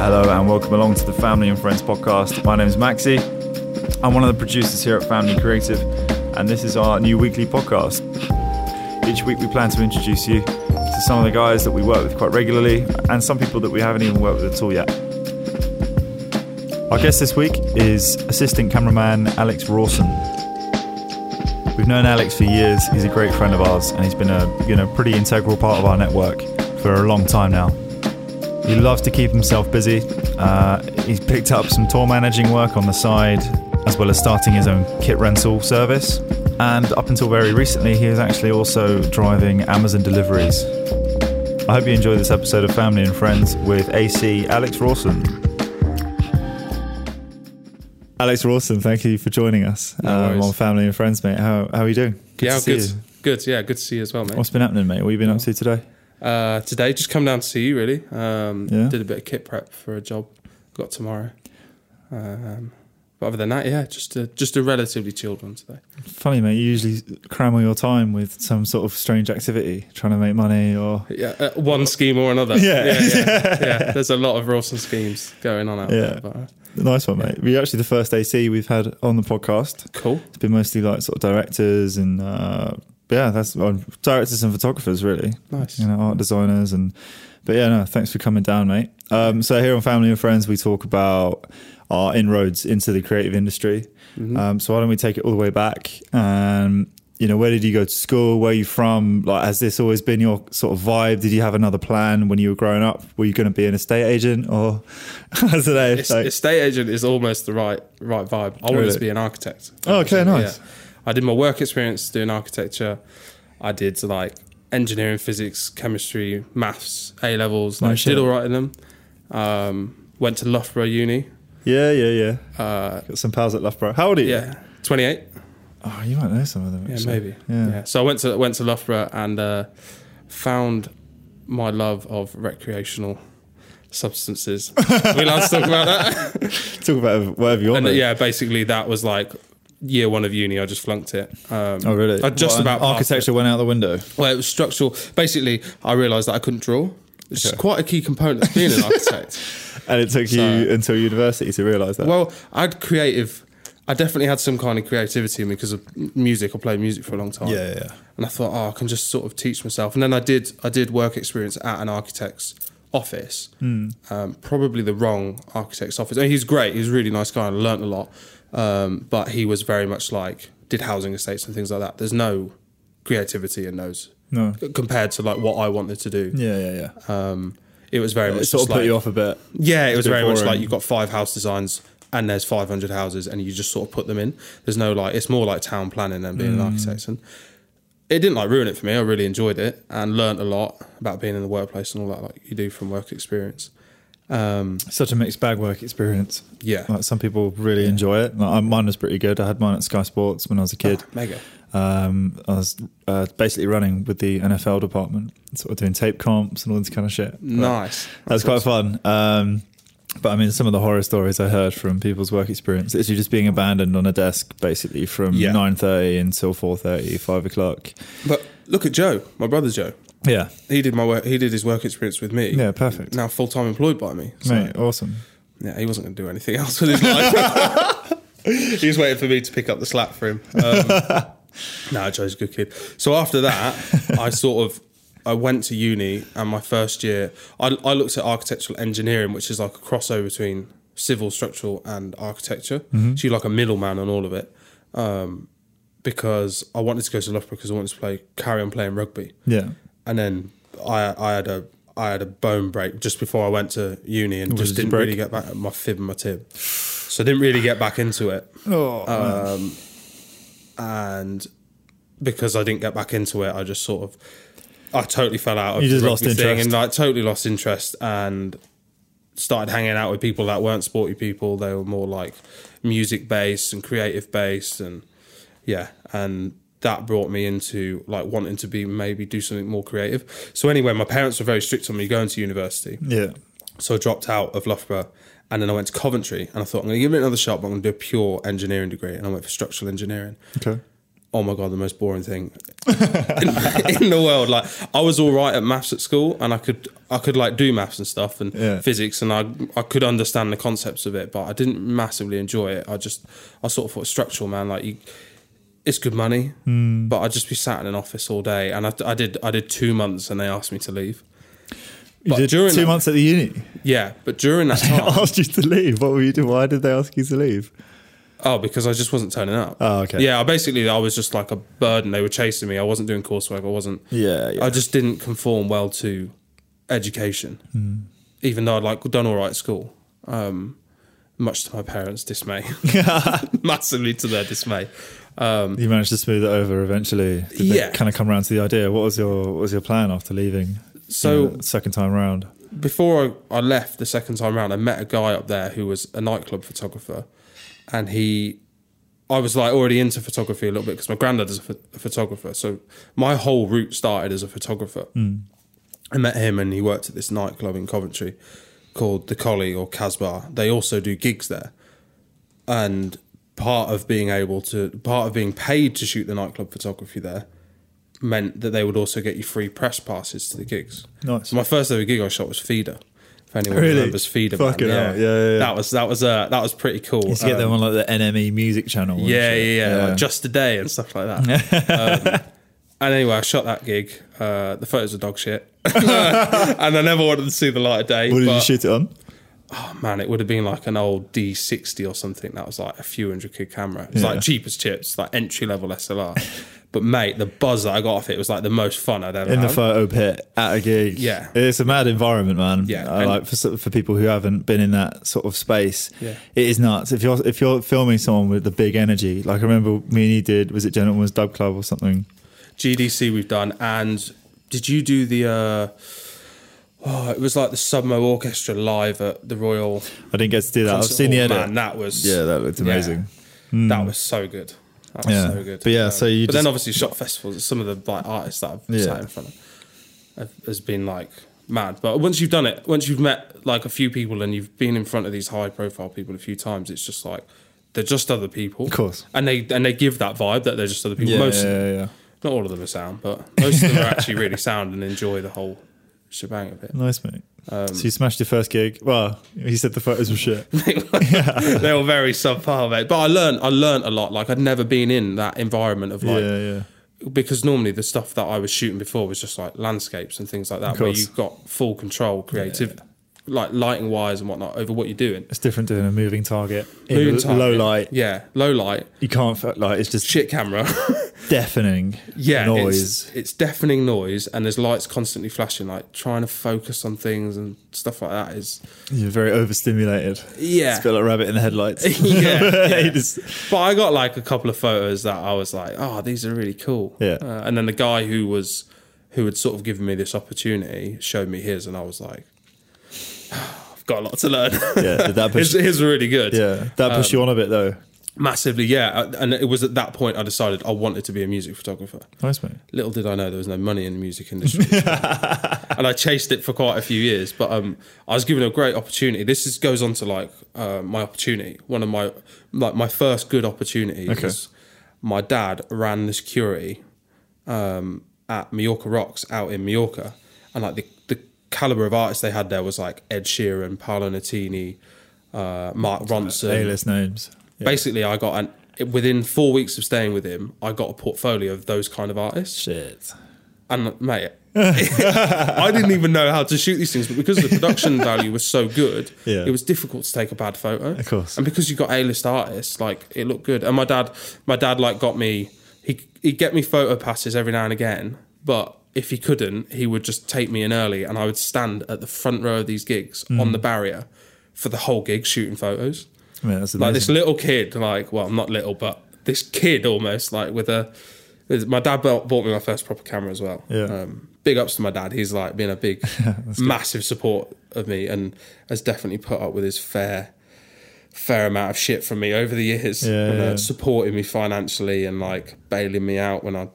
Hello and welcome along to the Family and Friends podcast. My name is Maxi. I'm one of the producers here at Family Creative, and this is our new weekly podcast. Each week we plan to introduce you to some of the guys that we work with quite regularly and some people that we haven't even worked with at all yet. Our guest this week is assistant cameraman Alex Rawson. We've known Alex for years. He's a great friend of ours, and he's been a you know pretty integral part of our network for a long time now. He loves to keep himself busy. Uh, he's picked up some tour managing work on the side, as well as starting his own kit rental service. And up until very recently, he is actually also driving Amazon deliveries. I hope you enjoy this episode of Family and Friends with AC Alex Rawson. Alex Rawson, thank you for joining us No um, on Family and Friends, mate. How, how are you doing? Good yeah, to see good. you. Good. Yeah, good to see you as well, mate. What's been happening, mate? What have you been up to today? Uh, today, just come down to see you, really. Um, Yeah. Did a bit of kit prep for a job got tomorrow. Um, but other than that, yeah, just a, just a relatively chilled one today. Funny, mate. You usually cram all your time with some sort of strange activity, trying to make money or. Yeah, uh, one scheme or another. Yeah. yeah, yeah, yeah. There's a lot of Rawson schemes going on out Yeah. there. But, uh, Nice one, mate. We're actually the first AC we've had on the podcast. cool. It's been mostly like sort of directors and uh, yeah, that's well, directors and photographers really. Nice. You know, art designers and but yeah, no, thanks for coming down, mate. Um, so here on Family and Friends, we talk about our inroads into the creative industry. Mm-hmm. Um, so why don't we take it all the way back? Um, you know, where did you go to school? Where are you from? Like, has this always been your sort of vibe? Did you have another plan when you were growing up? Were you going to be an estate agent or I don't know? Like- estate agent is almost the right right vibe. I wanted Really? to be an architect. Oh, okay, nice. Yeah. I did my work experience doing architecture. I did like engineering, physics, chemistry, maths, A levels. Like shit. did all right in them. Um, went to Loughborough Uni. yeah, yeah, yeah. Uh, Got some pals at Loughborough. How old are you? yeah, twenty eight. Oh, you might know some of them. Yeah, maybe. Yeah. Yeah. So I went to went to Loughborough and uh, found my love of recreational substances. we allowed to talk about that. Talk about whatever you want. and yeah, basically that was like year one of uni. I just flunked it. Um, Oh, really? I just What, about architecture went out the window. Well, it was structural. Basically, I realised that I couldn't draw. It's Okay. quite a key component of being an architect. And it took So- you until university to realise that. well, I had creative. I definitely had some kind of creativity in me because of music. I played music for a long time. yeah, yeah, yeah. and I thought, oh, I can just sort of teach myself. And then I did, I did work experience at an architect's office, Hmm. um, probably the wrong architect's office. And he's great. He's a really nice guy. and I learnt a lot, um, but he was very much like did housing estates and things like that. There's no creativity in those No. compared to like what I wanted to do. Yeah, yeah, yeah. Um, it was very It much sort of put like, you off a bit. yeah, it was bit very much like you've got five house designs and there's 500 houses and you just sort of put them in. There's no like, it's more like town planning than being Mm. an architect. And it didn't like ruin it for me. I really enjoyed it and learnt a lot about being in the workplace and all that, like you do from work experience. Um, Such a mixed bag work experience. yeah. Like some people really enjoy it. Like, mine was pretty good. I had mine at Sky Sports when I was a kid. Mega. Um, I was uh, basically running with the NFL department, sort of doing tape comps and all this kind of shit. But Nice. That was quite fun. Um, but I mean, some of the horror stories I heard from people's work experience, it's you just being abandoned on a desk basically from Yeah. 9.30 until 4.30, 5 o'clock. But look at Joe, my brother Joe. Yeah. He did my work. He did his work experience with me. Yeah, perfect. Now full time employed by me. So, Mate, awesome. Yeah, he wasn't going to do anything else with his life. he was waiting for me to pick up the slack for him. Um, no, Joe's a good kid. So after that, I sort of I went to uni, and my first year, I, I looked at architectural engineering, which is like a crossover between civil, structural, and architecture. So you're like a middleman on all of it. Um, because I wanted to go to Loughborough because I wanted to play carry on playing rugby Yeah. And then I I had a I had a bone break just before I went to uni and What just didn't really get back my fib and my tib, so I didn't really get back into it. Oh, Um, and because I didn't get back into it, I just sort of I totally fell out of You just lost interest. and like totally lost interest and started hanging out with people that weren't sporty people. They were more like music based and creative based and yeah, and that brought me into like wanting to be maybe do something more creative. So anyway, my parents were very strict on me going to university. yeah. So I dropped out of Loughborough and then I went to Coventry and I thought I'm going to give it another shot, but I'm going to do a pure engineering degree. And I went for structural engineering. Okay. oh my god, the most boring thing in, in the world. Like I was all right at maths at school, and I could I could like do maths and stuff and Yeah. physics, and I I could understand the concepts of it, but I didn't massively enjoy it. I just I sort of thought structural, man. Like you, it's good money, Hmm. but I'd just be sat in an office all day, and I, I did I did two months, and they asked me to leave. You But did during two that- months at the uni. Yeah, but during that They time, asked you to leave. What were you doing? Why did they ask you to leave? oh, because I just wasn't turning up. Oh, okay. Yeah, I basically I was just like a burden. They were chasing me. I wasn't doing coursework. I wasn't. Yeah, yeah. I just didn't conform well to education, Hmm. even though I'd like done all right at school. Um, much to my parents' dismay, massively to their dismay. Um, You managed to smooth it over eventually. Did Yeah. kind of come around to the idea. What was your What was your plan after leaving? So- you know, second time round. before I, I left the second time round, I met a guy up there who was a nightclub photographer, and he, I was like already into photography a little bit because my granddad is a, pho- a photographer. So my whole route started as a photographer. I met him, and he worked at this nightclub in Coventry called the Collie or Kasbah. They also do gigs there, and part of being able to, part of being paid to shoot the nightclub photography there, meant that they would also get you free press passes to the gigs. Nice. So my first ever gig I shot was Feeder. If anyone Really? remembers Feeder, man. Fucking hell. Yeah, yeah, yeah. That was that was uh, that was pretty cool. You used to get Um, them on like the NME music channel. and yeah, yeah, yeah, Like just a day and stuff like that. um, and anyway, I shot that gig. Uh, the photos are dog shit, and I never wanted to see the light of day. what did you shoot it on? Oh man, it would have been like an old D60 or something. That was like a few hundred quid camera. It's Yeah. like cheap as chips, like entry level SLR. but mate, the buzz that I got off it was like the most fun I'd ever in the photo pit at a gig. Yeah. it's a mad environment, man. Yeah, like for for people who haven't been in that sort of space. Yeah. it is nuts. If you're if you're filming someone with the big energy, like I remember me and you did, was it Gentleman's Dub Club or something? GDC we've done, and did you do the? uh Oh, it was like the Submo Orchestra live at the Royal. I didn't get to do that. I've Concert seen the Hall. edit. Man, that was yeah, that looked yeah. amazing. That was so good. That was Yeah. so good. Um, But yeah, so you But just- then obviously shot festivals. Some of the like artists that I've Yeah. sat in front of have, has been like mad. But once you've done it, once you've met like a few people and you've been in front of these high profile people a few times, it's just like they're just other people. Of course. And they and they give that vibe that they're just other people. Yeah, Most yeah, yeah, yeah. not all of them are sound, but most of them are actually really sound and enjoy the whole shebang of it. Nice, mate. Um, so you smashed your first gig. Well, he said the photos were shit. they were very subpar, mate. But I learned, I learned a lot. Like I'd never been in that environment of like yeah, yeah. because normally the stuff that I was shooting before was just like landscapes and things like that, where you've got full control, creative, like lighting wires and whatnot over what you're doing. It's different doing a moving target. Moving target. low light. yeah, low light, You can't like it's just shit camera, deafening yeah, noise. It's, it's deafening noise, and there's lights constantly flashing. Like trying to focus on things and stuff like that is, You're very overstimulated. yeah, It's a bit like rabbit in the headlights. Yeah, yeah. Just- But I got like a couple of photos that I was like, oh, these are really cool. Yeah. Uh, and then the guy who was who had sort of given me this opportunity showed me his, and I was like, I've got a lot to learn. yeah, that his, push? his were really good. Yeah, that pushed you on a bit though. Massively, yeah. Uh, And it was at that point I decided I wanted to be a music photographer. Nice, mate. Little did I know there was no money in the music industry. and I chased it for quite a few years, but um, I was given a great opportunity. This is, goes on to like uh, my opportunity. One of my like my first good opportunities. Okay. was my dad ran the security um, at Mallorca Rocks out in Mallorca, and like the the caliber of artists they had there was like Ed Sheeran, Paolo Nutini, uh, Mark Ronson, A-list names. Yeah. basically i got an within four weeks of staying with him i got a portfolio of those kind of artists Shit. and mate i didn't even know how to shoot these things but because the production value was so good Yeah. it was difficult to take a bad photo Of course. and because you got a-list artists like it looked good and my dad my dad like got me he he'd get me photo passes every now and again but if he couldn't he would just take me in early and i would stand at the front row of these gigs Mm. on the barrier for the whole gig shooting photos That's like this little kid, like well, not little, but this kid almost like with a. with- My dad bought bought me my first proper camera as well. Yeah. Um, big ups to my dad. He's like been a big, massive support of me and has definitely put up with his fair, fair amount of shit from me over the years. Yeah, and, uh, yeah. supporting me financially and like bailing me out when I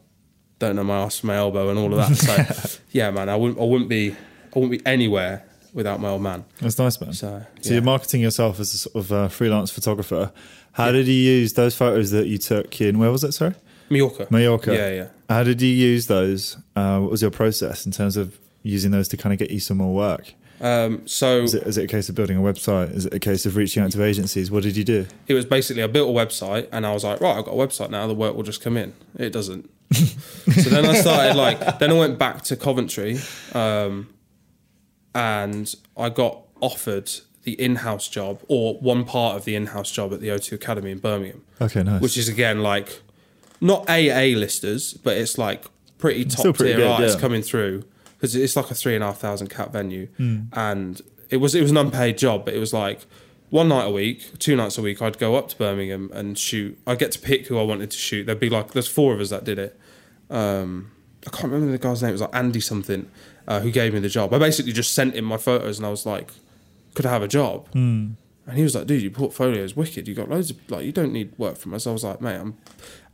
don't know my ass from my elbow and all of that. So yeah, man, I wouldn't I wouldn't be I wouldn't be anywhere without my old man. That's nice, man. So, So you're marketing yourself as a sort of uh, freelance photographer. How did you use those photos that you took in? Where was it? Sorry, Mallorca. Mallorca. Yeah, yeah. How did you use those? Uh, what was your process in terms of using those to kind of get you some more work? Um, so Is it, is it a case of building a website? Is it a case of reaching out to agencies? What did you do? it was basically I built a website and I was like, right, I've got a website now. The work will just come in. It doesn't. so then I started like, then I went back to Coventry, um, and I got offered the in-house job or one part of the in-house job at the O2 Academy in Birmingham, Okay, nice. which is again like not AA listers, but it's like pretty top pretty tier good, artists yeah. coming through because it's like a three and a half thousand cap venue, Hmm. and it was it was an unpaid job, but it was like one night a week, two nights a week. I'd go up to Birmingham and shoot. I'd get to pick who I wanted to shoot. There'd be like there's four of us that did it. Um, I can't remember the guy's name. It was like Andy something uh, who gave me the job. I basically just sent him my photos and I was like, could I have a job? Hmm. And he was like, dude, your portfolio is wicked. You got loads of like, you don't need work from us. I was like, mate, I'm,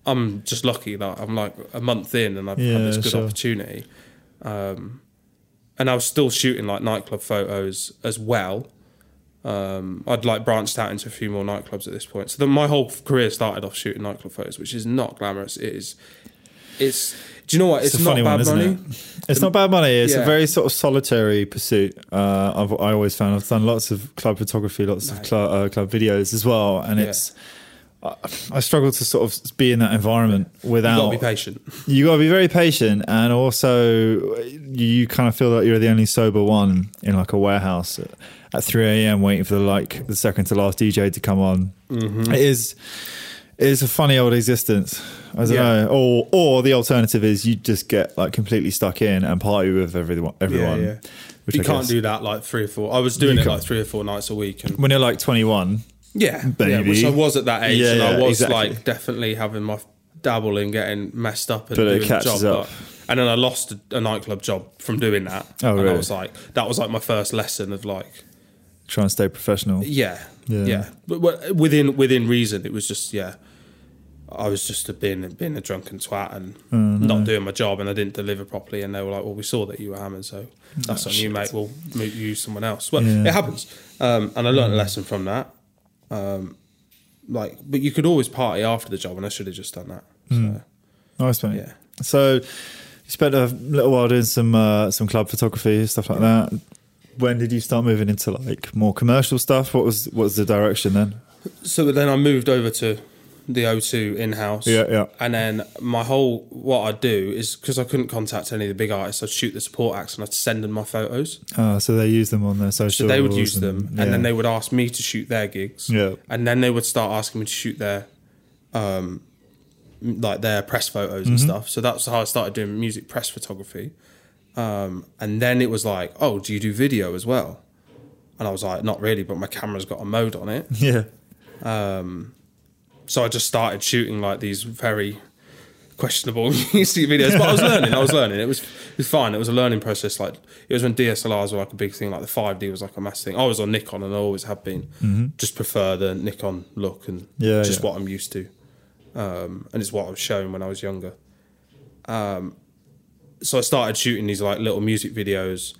I'm just lucky that I'm like a month in and I've Yeah, had this good sure. opportunity. Um, and I was still shooting like nightclub photos as well. Um, I'd like branched out into a few more nightclubs at this point. So then my whole career started off shooting nightclub photos, which is not glamorous. It is, it's. Do you know what? It's, a not funny bad one, isn't money. it? It's not bad money. It's a very sort of solitary pursuit. Uh, I've I always found I've done lots of club photography, lots of club, uh, club videos as well, and Yeah. it's. I I struggle to sort of be in that environment without. You without. got to be patient. you got to be very patient, and also you, you kind of feel like you're the only sober one in like a warehouse at, at 3 a.m. waiting for the like the second to last DJ to come on. Mm-hmm. It is it is a funny old existence. I don't Yeah. know. Or or the alternative is you just get like completely stuck in and party with everyone. Everyone. yeah. Which you I can't guess- do that like three or four. I was doing You it can't. like three or four nights a week, and when you're like 21. yeah, yeah, Baby. which I was at that age, Yeah, and I was exactly. like definitely having my dabble in getting messed up and But doing the catches job. up. And then I lost a, a nightclub job from doing that. Oh, and I was like, that was like my first lesson of like, Try and stay professional. yeah, Yeah. yeah, But, but within within reason, it was just yeah. I was just a, being being a drunken twat and Oh, not doing my job, and I didn't deliver properly. And they were like, "Well, we saw that you were hammered, so that's on you, mate. We'll mo- use someone else." Well, Yeah. it happens, um, and I learned a lesson from that. Um, like, but you could always party after the job, and I should have just done that. So, Nice mate. yeah. So you spent a little while doing some uh, some club photography stuff like that. When did you start moving into like more commercial stuff? What was what was the direction then? So then I moved over to the O2 in house. Yeah, yeah. And then my whole what I'd do is because I couldn't contact any of the big artists, I'd shoot the support acts and I'd send them my photos. Oh, so they use them on their social. So they would use them, and then they would ask me to shoot their gigs. Yeah. And then they would start asking me to shoot their, um, like their press photos and Mm-hmm. stuff. So that's how I started doing music press photography. Um, and then it was like, oh, do you do video as well? And I was like, not really, but my camera's got a mode on it. yeah. So I just started shooting like these very questionable music videos. But I was learning. I was learning. It was it was fine. It was a learning process. Like it was when DSLRs were like a big thing. Like the five D was like a massive thing. I was on Nikon and I always have been. Just prefer the Nikon look and Mm-hmm. Yeah, just yeah. what I'm used to. Um, and it's what I was shown when I was younger. Um, so I started shooting these like little music videos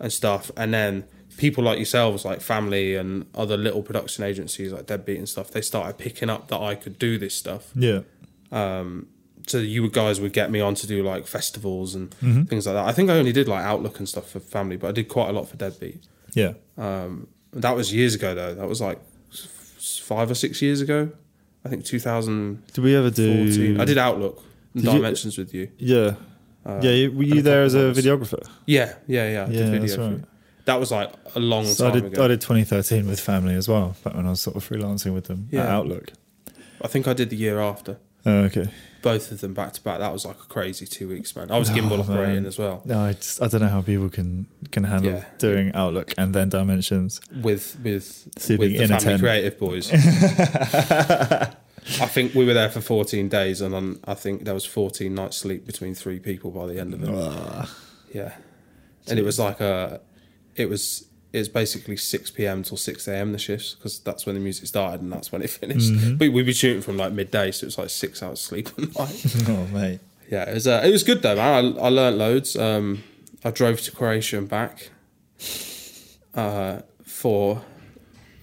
and stuff, and then people like yourselves, like family and other little production agencies like Deadbeat and stuff, they started picking up that I could do this stuff. Yeah. Um, so you guys would get me on to do like festivals and Mm-hmm. things like that. I think I only did like Outlook and stuff for family, but I did quite a lot for Deadbeat. Yeah. Um, that was years ago though. That was like five or six years ago. I think 2000. Did we ever do? I did Outlook and Did you- Dimensions with you. Yeah. Uh, yeah. Were you there as a videographer? Yeah, yeah, yeah. I Yeah, did video that's right. You. That was like a long So I time did. ago. I did 2013 with family as well. Back when I was sort of freelancing with them at Outlook. I think I did the year after. Oh, okay. Both of them back to back. That was like a crazy two weeks, man. I was gimbal Oh, operating man. as well No, I just I don't know how people can can handle Yeah. doing Outlook and then Dimensions. with with See, with the in a family creative boys. I think we were there for 14 days, and on, I think there was 14 nights sleep between three people by the end of it. Ah. Yeah, and it was like a, it was it's basically 6 p.m. till 6 a.m. the shifts because that's when the music started and that's when it finished. Mm-hmm. But we'd be shooting from like midday, so it was like six hours sleep a night. oh mate. Yeah, it was uh, it was good though, man. I, I learned loads. Um, I drove to Croatia and back uh, for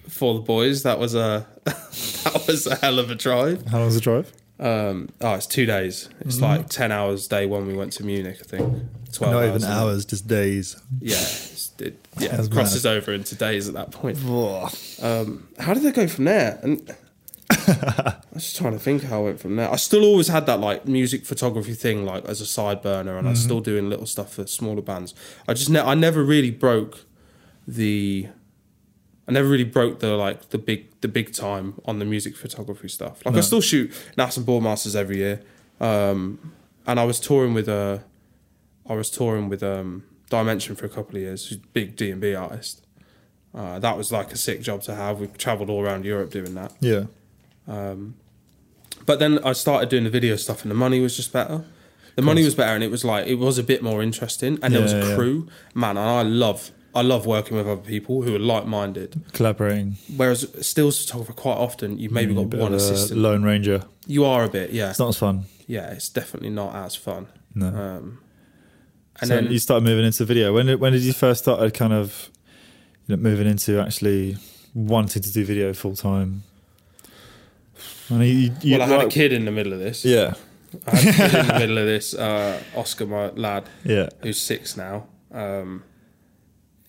for the boys. That was a that was a hell of a drive. How long was the drive? Um, oh, it's two days. It's like ten hours day one. We went to Munich, I think. Twelve Not hours, even hours, just days. Yeah, it, yeah, it crosses over into days at that point. Um, how did they go from there? And I was just trying to think how I went from there. I still always had that like music photography thing, like as a side burner, and I was still doing little stuff for smaller bands. I just ne- I never really broke the. I never really broke the like the big the big time on the music photography stuff. Like I No. still shoot NASS and Boardmasters every year, um, and I was touring with a, I was touring with um, Dimension for a couple of years, who's a big D and B artist. Uh, that was like a sick job to have. We travelled all around Europe doing that. Yeah. But then I started doing the video stuff, and the money was just better. The money was better, and it was like it was a bit more interesting. And there was Yeah, a yeah. crew, man. And I love, I love working with other people who are like minded. Collaborating. Whereas stills photographer, quite often you've maybe got Bit one assistant. Lone Ranger. you are a bit, yeah, It's not as fun. yeah. It's definitely not as fun. No. Um, and so then you started moving into video. When did, when did you first start kind of you know, moving into actually wanting to do video full time? I know you, you, well, I had a kid in the middle of this. Yeah. I had a kid in the middle of this. Uh, Oscar, my lad, Yeah. who's six now, um,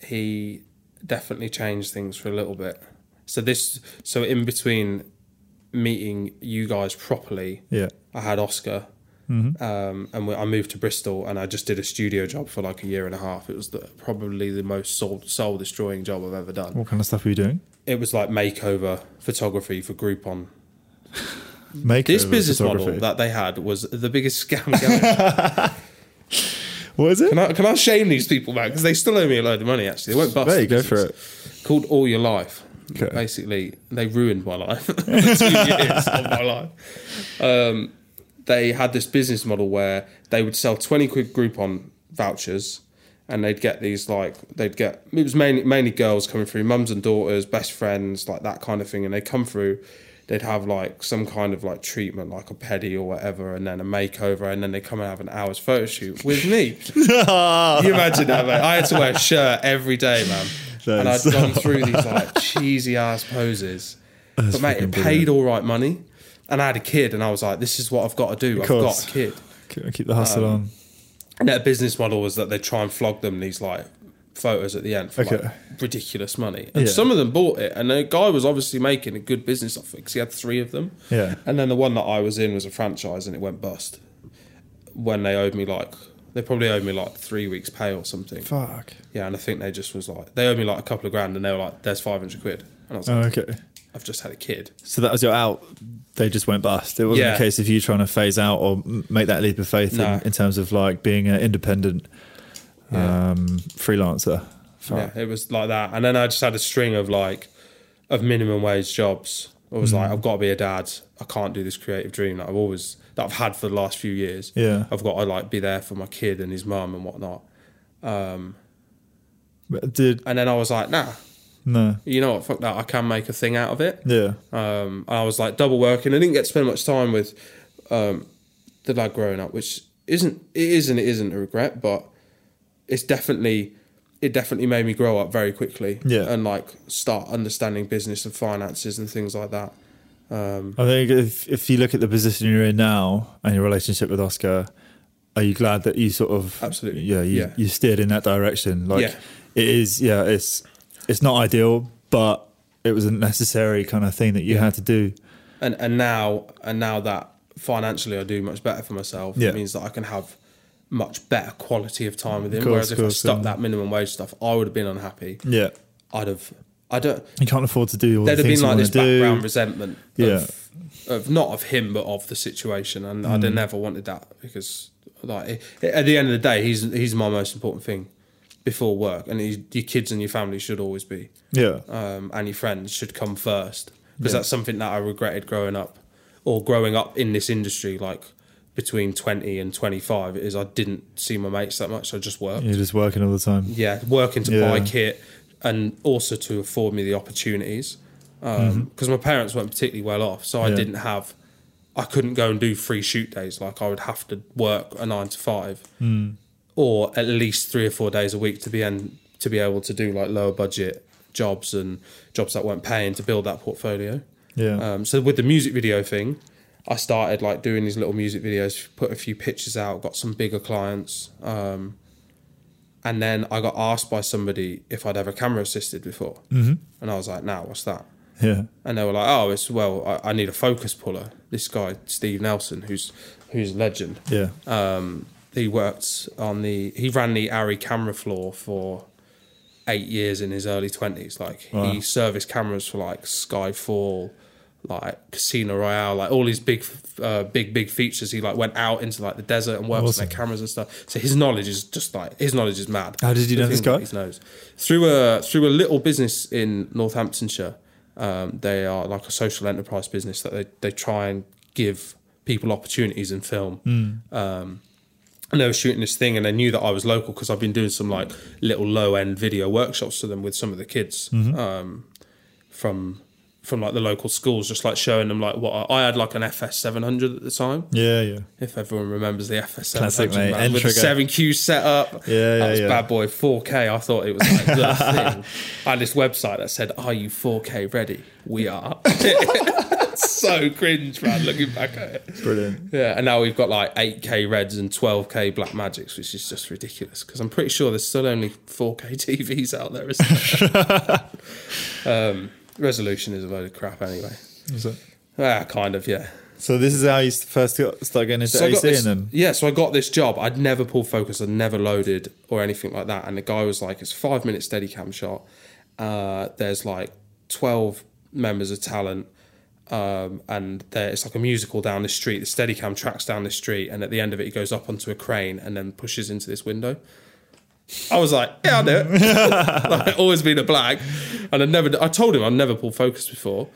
he definitely changed things for a little bit. So this, so in between meeting you guys properly, Yeah. I had Oscar, um, and we, I moved to Bristol, and I just did a studio job for like a year and a half. It was the, probably the most soul soul destroying job I've ever done. What kind of stuff were you doing? It was like makeover photography for Groupon. Make This business model that they had was the biggest scam what is it? Can I, can I shame these people, man? Because they still owe me a load of money, actually. They won't bust. There you go for it. Called All Your Life. Okay. Basically, they ruined my life. Two years of my life. Um, they had this business model where they would sell 20 quid Groupon vouchers and they'd get these like they'd get it was mainly mainly girls coming through mums and daughters best friends like that kind of thing and they come through they'd have like some kind of like treatment like a pedi or whatever and then a makeover and then they come and have an hour's photo shoot with me. You imagine that mate. I had to wear a shirt every day man. That and I'd so gone through these like cheesy ass poses. That's but mate it paid all right money. And I had a kid and I was like this is what I've got to do I've got a kid. Brilliant. Keep the hustle Um, on. and their business model was that they try and flog them these like photos at the end for Okay. like ridiculous money. And Yeah. some of them bought it, and the guy was obviously making a good business off it because he had three of them. Yeah. And then the one that I was in was a franchise, and it went bust. When they owed me like, they probably owed me like three weeks' pay or something. Fuck. Yeah, and I think they just was like, they owed me like a couple of grand, and they were like, "There's five hundred quid," and I was Oh, like, okay. "I've just had a kid." So that was your out. They just went bust. It wasn't Yeah. a case of you trying to phase out or make that leap of faith No. in, in terms of like being an independent Yeah. um, freelancer. Fuck. Yeah, it was like that. And then I just had a string of like of minimum wage jobs. I was Mm. like, I've got to be a dad. I can't do this creative dream that I've always that I've had for the last few years. Yeah. I've got to like be there for my kid and his mum and whatnot. But did And then I was like, nah, no. you know what? Fuck that. I can make a thing out of it. Yeah. Um, I was like double working. I didn't get to spend much time with um, the lad growing up, which isn't it is and it isn't a regret, but it's definitely it definitely made me grow up very quickly. Yeah. and like start understanding business and finances and things like that. Um, I think if if you look at the position you're in now and your relationship with Oscar, are you glad that you sort of Absolutely. yeah you, Yeah. you steered in that direction? Like Yeah. it is yeah it's it's not ideal, but it was a necessary kind of thing that you had to do. and and now and now that financially I do much better for myself, Yeah. it means that I can have much better quality of time with him. course, Whereas if course, I stuck yeah. that minimum wage stuff, I would have been unhappy. Yeah, I'd have. I don't. you can't afford to do all there'd the have been like this background do. resentment Yeah. of, of not of him but of the situation and I'd Mm. have never wanted that because like at the end of the day he's he's my most important thing before work and your kids and your family should always be Yeah, um, and your friends should come first because Yeah. that's something that I regretted growing up or growing up in this industry like between 20 and 25 is I didn't see my mates that much I just worked you're just working all the time. yeah, working to Yeah. buy kit and also to afford me the opportunities because my parents weren't particularly well off, so I Mm-hmm. Yeah. didn't have, I couldn't go and do free shoot days. Like I would have to work a nine to five, Mm. or at least three or four days a week to be en- to be able to do like lower budget jobs and jobs that weren't paying to build that portfolio. Yeah, Um, so with the music video thing, I started like doing these little music videos, put a few pictures out, got some bigger clients. Um, and then I got asked by somebody if I'd ever camera assisted before. Mm-hmm. And I was like, nah, what's that? Yeah. And they were like, oh, it's, well, I, I need a focus puller. This guy, Steve Nelson, who's, who's a legend. Yeah. Um, he worked on the, he ran the Arri camera floor for eight years in his early 20s. Like, Wow. he serviced cameras for like Skyfall, like Casino Royale, like all these big, uh, big, big features. He like went out into like the desert and worked Awesome. on their cameras and stuff. So his knowledge is just like his knowledge is mad. How did you The know this guy? He knows through a through a little business in Northamptonshire. Um, they are like a social enterprise business that they they try and give people opportunities in film. Hmm. Um, and they were shooting this thing, and they knew that I was local because I've been doing some like little low end video workshops for them with some of the kids Mm-hmm. um, from from like the local schools, just like showing them like what I, I had like an FS seven hundred at the time. Yeah. Yeah. If everyone remembers the FS seven hundred with the seven Q setup, Yeah, that yeah, was yeah. bad boy four K. I thought it was like the thing. I had this website that said, "Are you four K ready?" We are. so cringe, man. Looking back at it. Brilliant. Yeah, and now we've got like 8K Reds and 12K Blackmagics, which is just ridiculous because I'm pretty sure there's still only 4K TVs out there. Isn't there? um, resolution is a load of crap anyway. Is it- Ah, kind of, yeah. So this is how you first got start getting into So AC, this, and then yeah, so I got this job. I'd never pulled focus, I'd never loaded or anything like that. And the guy was like, "It's five minute Steadicam shot. Uh, there's like twelve members of talent, um, and there, it's like a musical down the street. The Steadicam tracks down the street, and at the end of it, he goes up onto a crane and then pushes into this window." I was like, "Yeah, I'll do it." like, always been a black, and I never. I told him I'd never pulled focus before.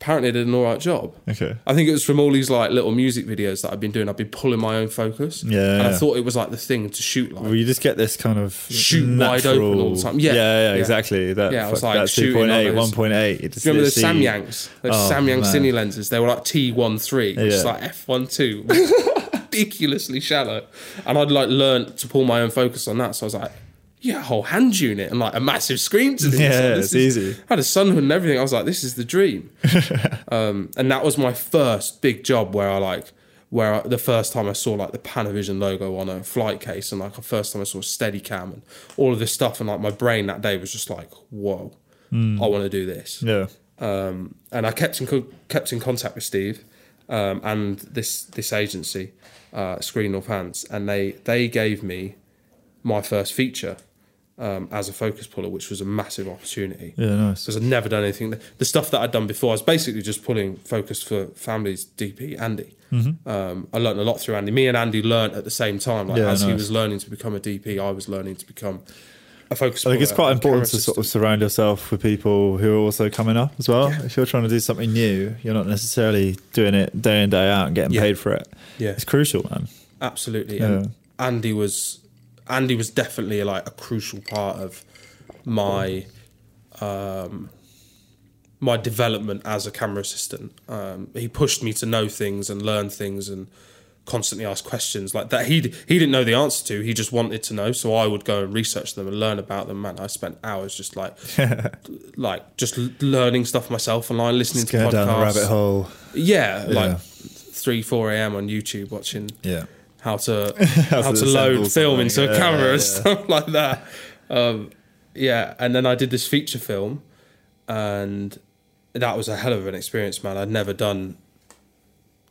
Apparently, I did an all right job. okay. I think it was from all these like little music videos that I've been doing. I've been pulling my own focus. Yeah, And I yeah. thought it was like the thing to shoot like. Well, you just get this kind of Shoot wide open all the time. Yeah, yeah, yeah, yeah. exactly. That, Yeah, I was like that shooting on 2.8, 1.8. Do you remember the Samyangs? Those Oh, Samyang cine lenses. They were like T13, which is like F12. Ridiculously shallow. And I'd like learned to pull my own focus on that. So I was like, yeah, a whole hand unit and like a massive screen to this. Yeah, Like, it's is- easy. I had a sunhood and everything. I was like, this is the dream. um, and that was my first big job where I like, where I, the first time I saw like the Panavision logo on a flight case and like the first time I saw Steadicam and all of this stuff. And like my brain that day was just like, whoa, I want to do this Yeah. um, and I kept in co- kept in contact with Steve um, and this this agency, uh, Screen Northants, and they they gave me my first feature um, as a focus puller, which was a massive opportunity Yeah, nice. because I'd never done anything. The stuff that I'd done before, I was basically just pulling focus for families DP Andy. Mm-hmm. Um, I learned a lot through Andy. Me and Andy learned at the same time. Like Yeah, as he was learning to become a DP, I was learning to become a focus. I think it's quite important to sort of surround yourself with people who are also coming up as well. If you're trying to do something new, you're not necessarily doing it day in day out and getting Yeah. paid for it. Yeah. It's crucial, man. absolutely. Yeah. And Andy was Andy was definitely like a crucial part of my um, my development as a camera assistant. Um, he pushed me to know things and learn things and constantly ask questions like that. He he didn't know the answer to. He just wanted to know, so I would go and research them and learn about them. Man, I spent hours just like like just learning stuff myself online, listening to go podcasts. down the rabbit hole. Yeah, Yeah. like three four a.m. on YouTube watching Yeah. how to How how, to load film into something. a camera yeah, and stuff like that. Um, yeah, and then I did this feature film, and that was a hell of an experience, man. I'd never done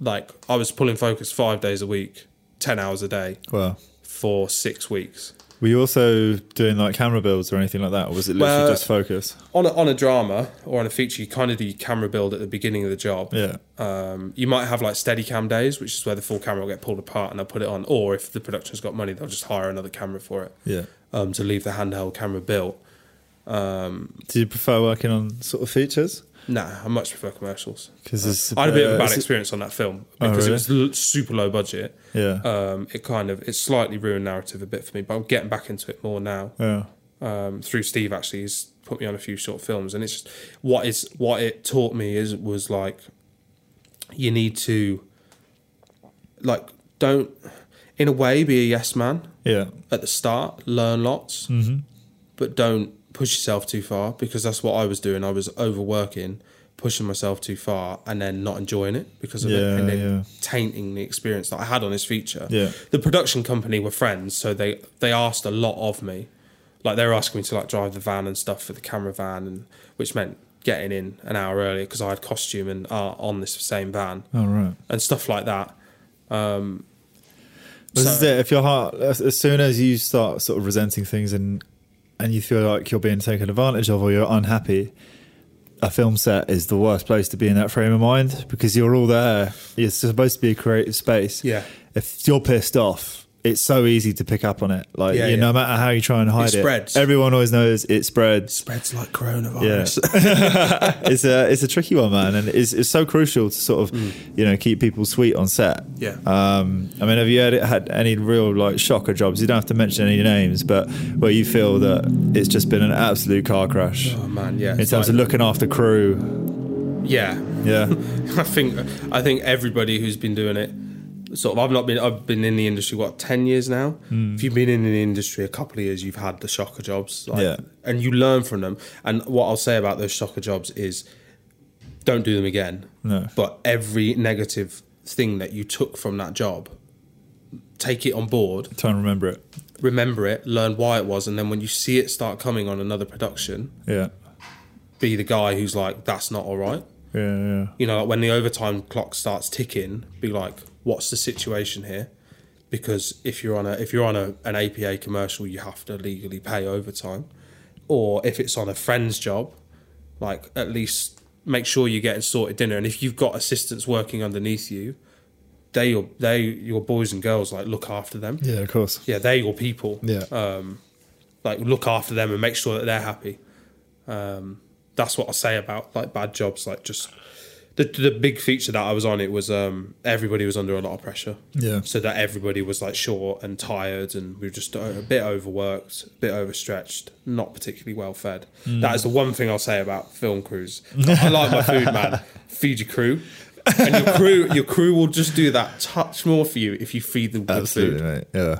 like I was pulling focus five days a week, ten hours a day Well, for six weeks were you also doing like camera builds or anything like that, or was it literally Well, just focus? on a, on a drama or on a feature. You kind of do your camera build at the beginning of the job. Yeah. Um, you might have like Steadicam days, which is where the full camera will get pulled apart and they'll put it on. Or if the production's got money, they'll just hire another camera for it. Yeah. um, to leave the handheld camera built. Um, Do you prefer working on sort of features? Nah, I much prefer commercials. Because I had a bit of a bad experience on that film Oh, because really? it was super low budget. Yeah. Um, it kind of it slightly ruined narrative a bit for me, but I'm getting back into it more now. yeah. Um, through Steve, actually, he's put me on a few short films, and it's just what is what it taught me is was like you need to like don't in a way be a yes man Yeah. at the start, learn lots, but don't push yourself too far because that's what I was doing. I was overworking, pushing myself too far and then not enjoying it because of it and then yeah. tainting the experience that I had on this feature. Yeah. The production company were friends, so they they asked a lot of me. Like they were asking me to like drive the van and stuff for the camera van and which meant getting in an hour earlier because I had costume and art on this same van Oh right. and stuff like that. Um This So- is it. If your heart, as, as soon as you start sort of resenting things and and you feel like you're being taken advantage of or you're unhappy, a film set is the worst place to be in that frame of mind because you're all there. It's supposed to be a creative space. Yeah. If you're pissed off, it's so easy to pick up on it. Like Yeah, you, no matter how you try and hide it, spreads. everyone always knows it spreads. spreads like coronavirus. Yeah. it's a it's a tricky one, man, and it's it's so crucial to sort of you know keep people sweet on set. Yeah. Um, I mean, have you had, had any real like shocker jobs? You don't have to mention any names, but where you feel that it's just been an absolute car crash oh man, yeah. in terms of looking after crew. Yeah. Yeah, I think I think everybody who's been doing it sort of I've not been I've been in the industry what 10 years now. Hmm. If you've been in the industry a couple of years you've had the shocker jobs like, Yeah. and you learn from them. And what I'll say about those shocker jobs is don't do them again. No. But every negative thing that you took from that job take it on board try and remember it. remember it, learn why it was, and then when you see it start coming on another production, Yeah, be the guy who's like, "That's not all right." yeah, yeah. You know, like when the overtime clock starts ticking, be like, "What's the situation here?" Because if you're on a if you're on a, an APA commercial, you have to legally pay overtime, or if it's on a friend's job, like at least make sure you're getting sorted dinner. And if you've got assistants working underneath you, they your they your boys and girls like look after them. Yeah, of course. Yeah, they're your people Yeah, um, like look after them and make sure that they're happy. Um, that's what I say about like bad jobs. Like just the the big feature that I was on, it was um, everybody was under a lot of pressure. yeah, So that everybody was like short and tired, and we were just a a bit overworked, a bit overstretched, not particularly well fed. That is the one thing I'll say about film crews. I like my food, man. Feed your crew, and your crew, your crew will just do that touch more for you if you feed them good absolutely, food mate. Yeah,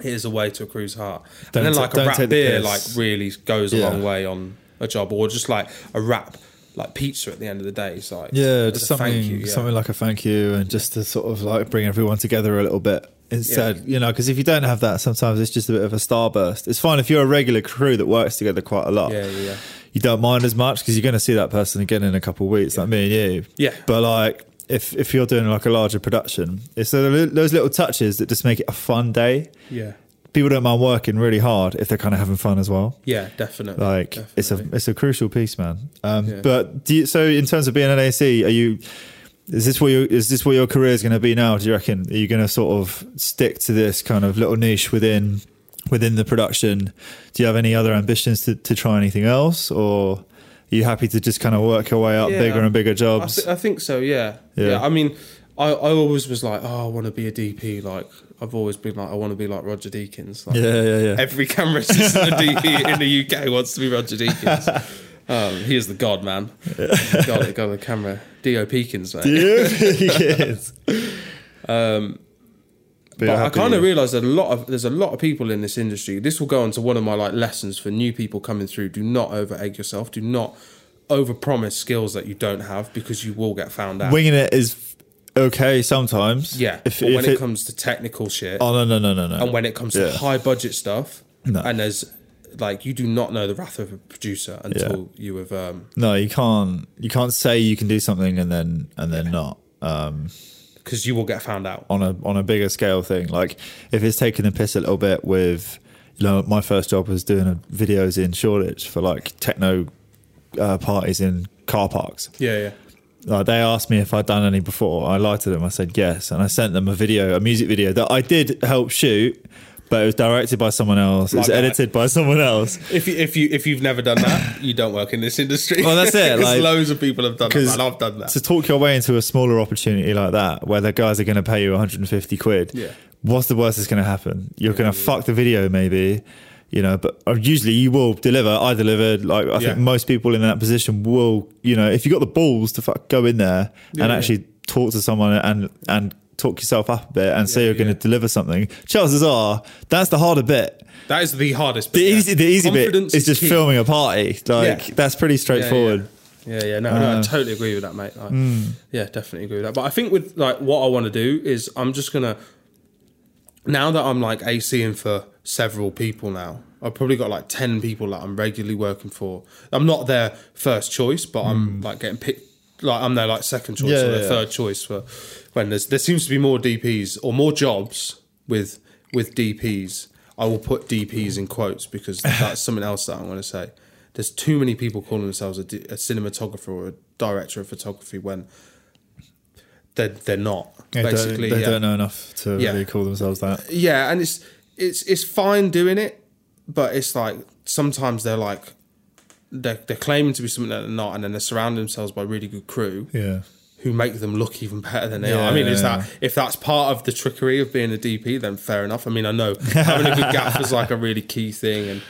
here's a way to a crew's heart. Don't and then like a don't the beer like really goes a Yeah. long way on a job, or just like a wrap like pizza at the end of the day. It's like yeah. Just something, you, yeah. something like a thank you, and just to sort of like bring everyone together a little bit. Instead, you know, because if you don't have that, sometimes it's just a bit of a starburst. It's fine if you're a regular crew that works together quite a lot. yeah, yeah, yeah. you don't mind as much because you're going to see that person again in a couple of weeks, like me and you. Yeah. But like, if if you're doing like a larger production, it's those little touches that just make it a fun day. Yeah, People don't mind working really hard if they're kind of having fun as well. yeah, definitely. Like it's a it's a crucial piece, man. Um, Yeah. But do you, so in terms of being an AC, are you? Is this what you is this what your career is going to be now? Do you reckon? Are you going to sort of stick to this kind of little niche within within the production? Do you have any other ambitions to, to try anything else, or are you happy to just kind of work your way up Yeah, bigger and bigger I, jobs? th- I think so. Yeah. Yeah. yeah, I mean, I, I always was like, oh, I want to be a DP. Like I've always been like, I want to be like Roger Deakins. Like, yeah, yeah, yeah. Every camera assistant in the UK wants to be Roger Deakins. Um, he is the god, man. God, God, the camera. Dio Peekins, man. yes. Um, but I kind of realised that a lot of there's a lot of people in this industry. This will go on to one of my like lessons for new people coming through. Do not over egg yourself. Do not over promise skills that you don't have because you will get found out. winging it is okay sometimes. yeah, If, but when it, it, comes to technical shit oh no no no no no. and when it comes Yeah. to high budget stuff, No. and there's like you do not know the wrath of a producer until you have um No, you can't. You can't say you can do something and then and then not. Um, because you will get found out. on a on a bigger scale thing. Like if it's taking the piss a little bit with, you know, my first job was doing a, videos in Shoreditch for like techno uh, parties in car parks. Yeah, yeah. Like they asked me if I'd done any before. I lied to them. I said yes, and I sent them a video, a music video that I did help shoot. But it was directed by someone else. It was My guy. edited by someone else. If you if you if you've never done that, you don't work in this industry. Well, that's it. like- loads of people have done that. I've done that. to talk your way into a smaller opportunity like that, where the guys are going to pay you 150 quid, Yeah. what's the worst that's going to happen? You're going to fuck the video, maybe, you know. But uh, usually you will deliver. I delivered. Like I Yeah. think most people in that position will, you know, if you got the balls to fuck go in there Yeah, and actually talk to someone and and talk yourself up a bit and say you're going to deliver something. Chances are that's the harder bit. That is the hardest. The bit, yeah. easy, the easy bit is just key. filming a party. Like that's pretty straightforward. Yeah, yeah, no, no, I Uh, totally agree with that, mate. Like, mm. Yeah, definitely agree with that. But I think with like what I want to do is I'm just gonna now that I'm like ACing for several people now. I've probably got like ten people that I'm regularly working for. I'm not their first choice, but I'm mm. like getting picked. Like I'm their like second choice Yeah, or their yeah, third choice for when there's there seems to be more DPs or more jobs with with DPs. I will put DPs in quotes because that's something else that I'm going to say. There's too many people calling themselves a cinematographer or a director of photography when they're they're not. They, basically, don't, they yeah. don't know enough to Yeah. really call themselves that. Yeah, and it's it's it's fine doing it, but it's like sometimes they're like they're, they're claiming to be something that they're not, and then they're surrounding themselves by really good crew Yeah. who make them look even better than they Yeah, are. I mean, is yeah, that if that's part of the trickery of being a DP, then fair enough. I mean, I know having a good gaff is like a really key thing and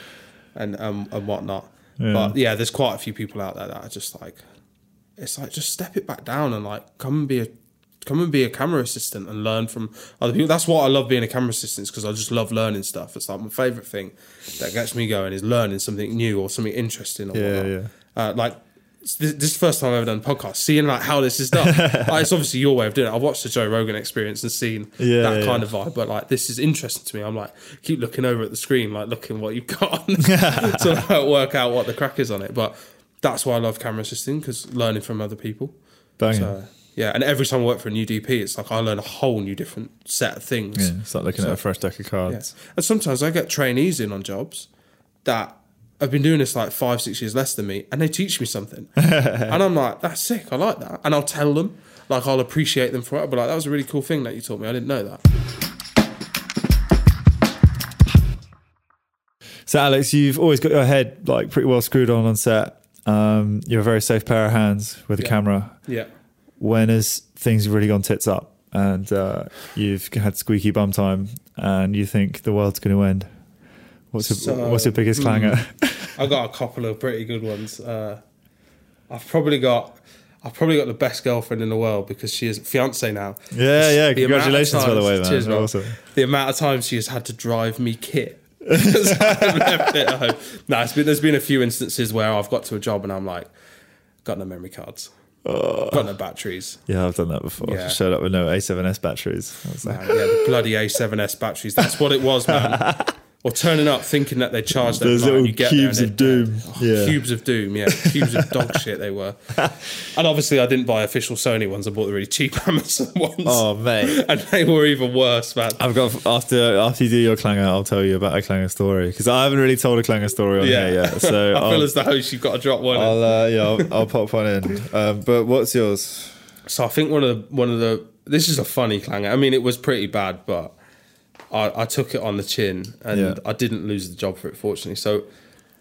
and um, and whatnot. Yeah. But yeah, there's quite a few people out there that are just like, it's like just step it back down and like come and be a come and be a camera assistant and learn from other people. That's what I love being a camera assistant because I just love learning stuff. It's like my favorite thing that gets me going is learning something new or something interesting. Or Yeah, whatnot. yeah. Uh, like this, this is the first time I've ever done a podcast, seeing like how this is done. like, it's obviously your way of doing it. I've watched the Joe Rogan experience and seen Yeah, that yeah. kind of vibe, but like this is interesting to me. I'm like keep looking over at the screen, like looking what you've got to like, work out what the crack is on it. But that's why I love camera assisting because learning from other people. Banging. So yeah, and every time I work for a new DP, it's like I learn a whole new different set of things. Yeah. It's like looking at a fresh deck of Yeah. cards. And sometimes I get trainees in on jobs that have been doing this like five, six years less than me, and they teach me something. and I'm like, that's sick. I like that. And I'll tell them, like, I'll appreciate them for it. I'll like, that was a really cool thing that you taught me. I didn't know that. So, Alex, you've always got your head like pretty well screwed on on set. Um, you're a very safe pair of hands with a Yeah. camera. Yeah. When has things really gone tits up and uh, you've had squeaky bum time and you think the world's going to end? What's your, So, what's your biggest clanger? I got a couple of pretty good ones. Uh, I've probably got. I've probably got the best girlfriend in the world because she is fiance now. yeah, yeah. The Congratulations, by the way, man. Cheers, bro. awesome. the amount of times she has had to drive me kit. It at home. No, it's been, there's been a few instances where I've got to a job and I'm like, got no memory cards, got no batteries. Yeah, I've done that before. Yeah. Showed up with no A7S batteries. Like, Man, yeah, the bloody A7S batteries. That's what it was, man. Or turning up thinking that they charged Those and little you get cubes of doom. Oh, Yeah. Cubes of doom, yeah. Cubes of dog shit they were. And obviously I didn't buy official Sony ones. I bought the really cheap Amazon ones. oh, mate. And they were even worse, man. I've got after after you do your clanger, I'll tell you about a clanger story because I haven't really told a clanger story on Yeah. here yet. So I feel I'll, as the host, you've got to drop one. I'll uh, yeah, I'll, I'll pop one in. Um, but what's yours? So I think one of the one of the this is a funny clanger. I mean, it was pretty bad, but I, I took it on the chin, and Yeah. I didn't lose the job for it, fortunately. So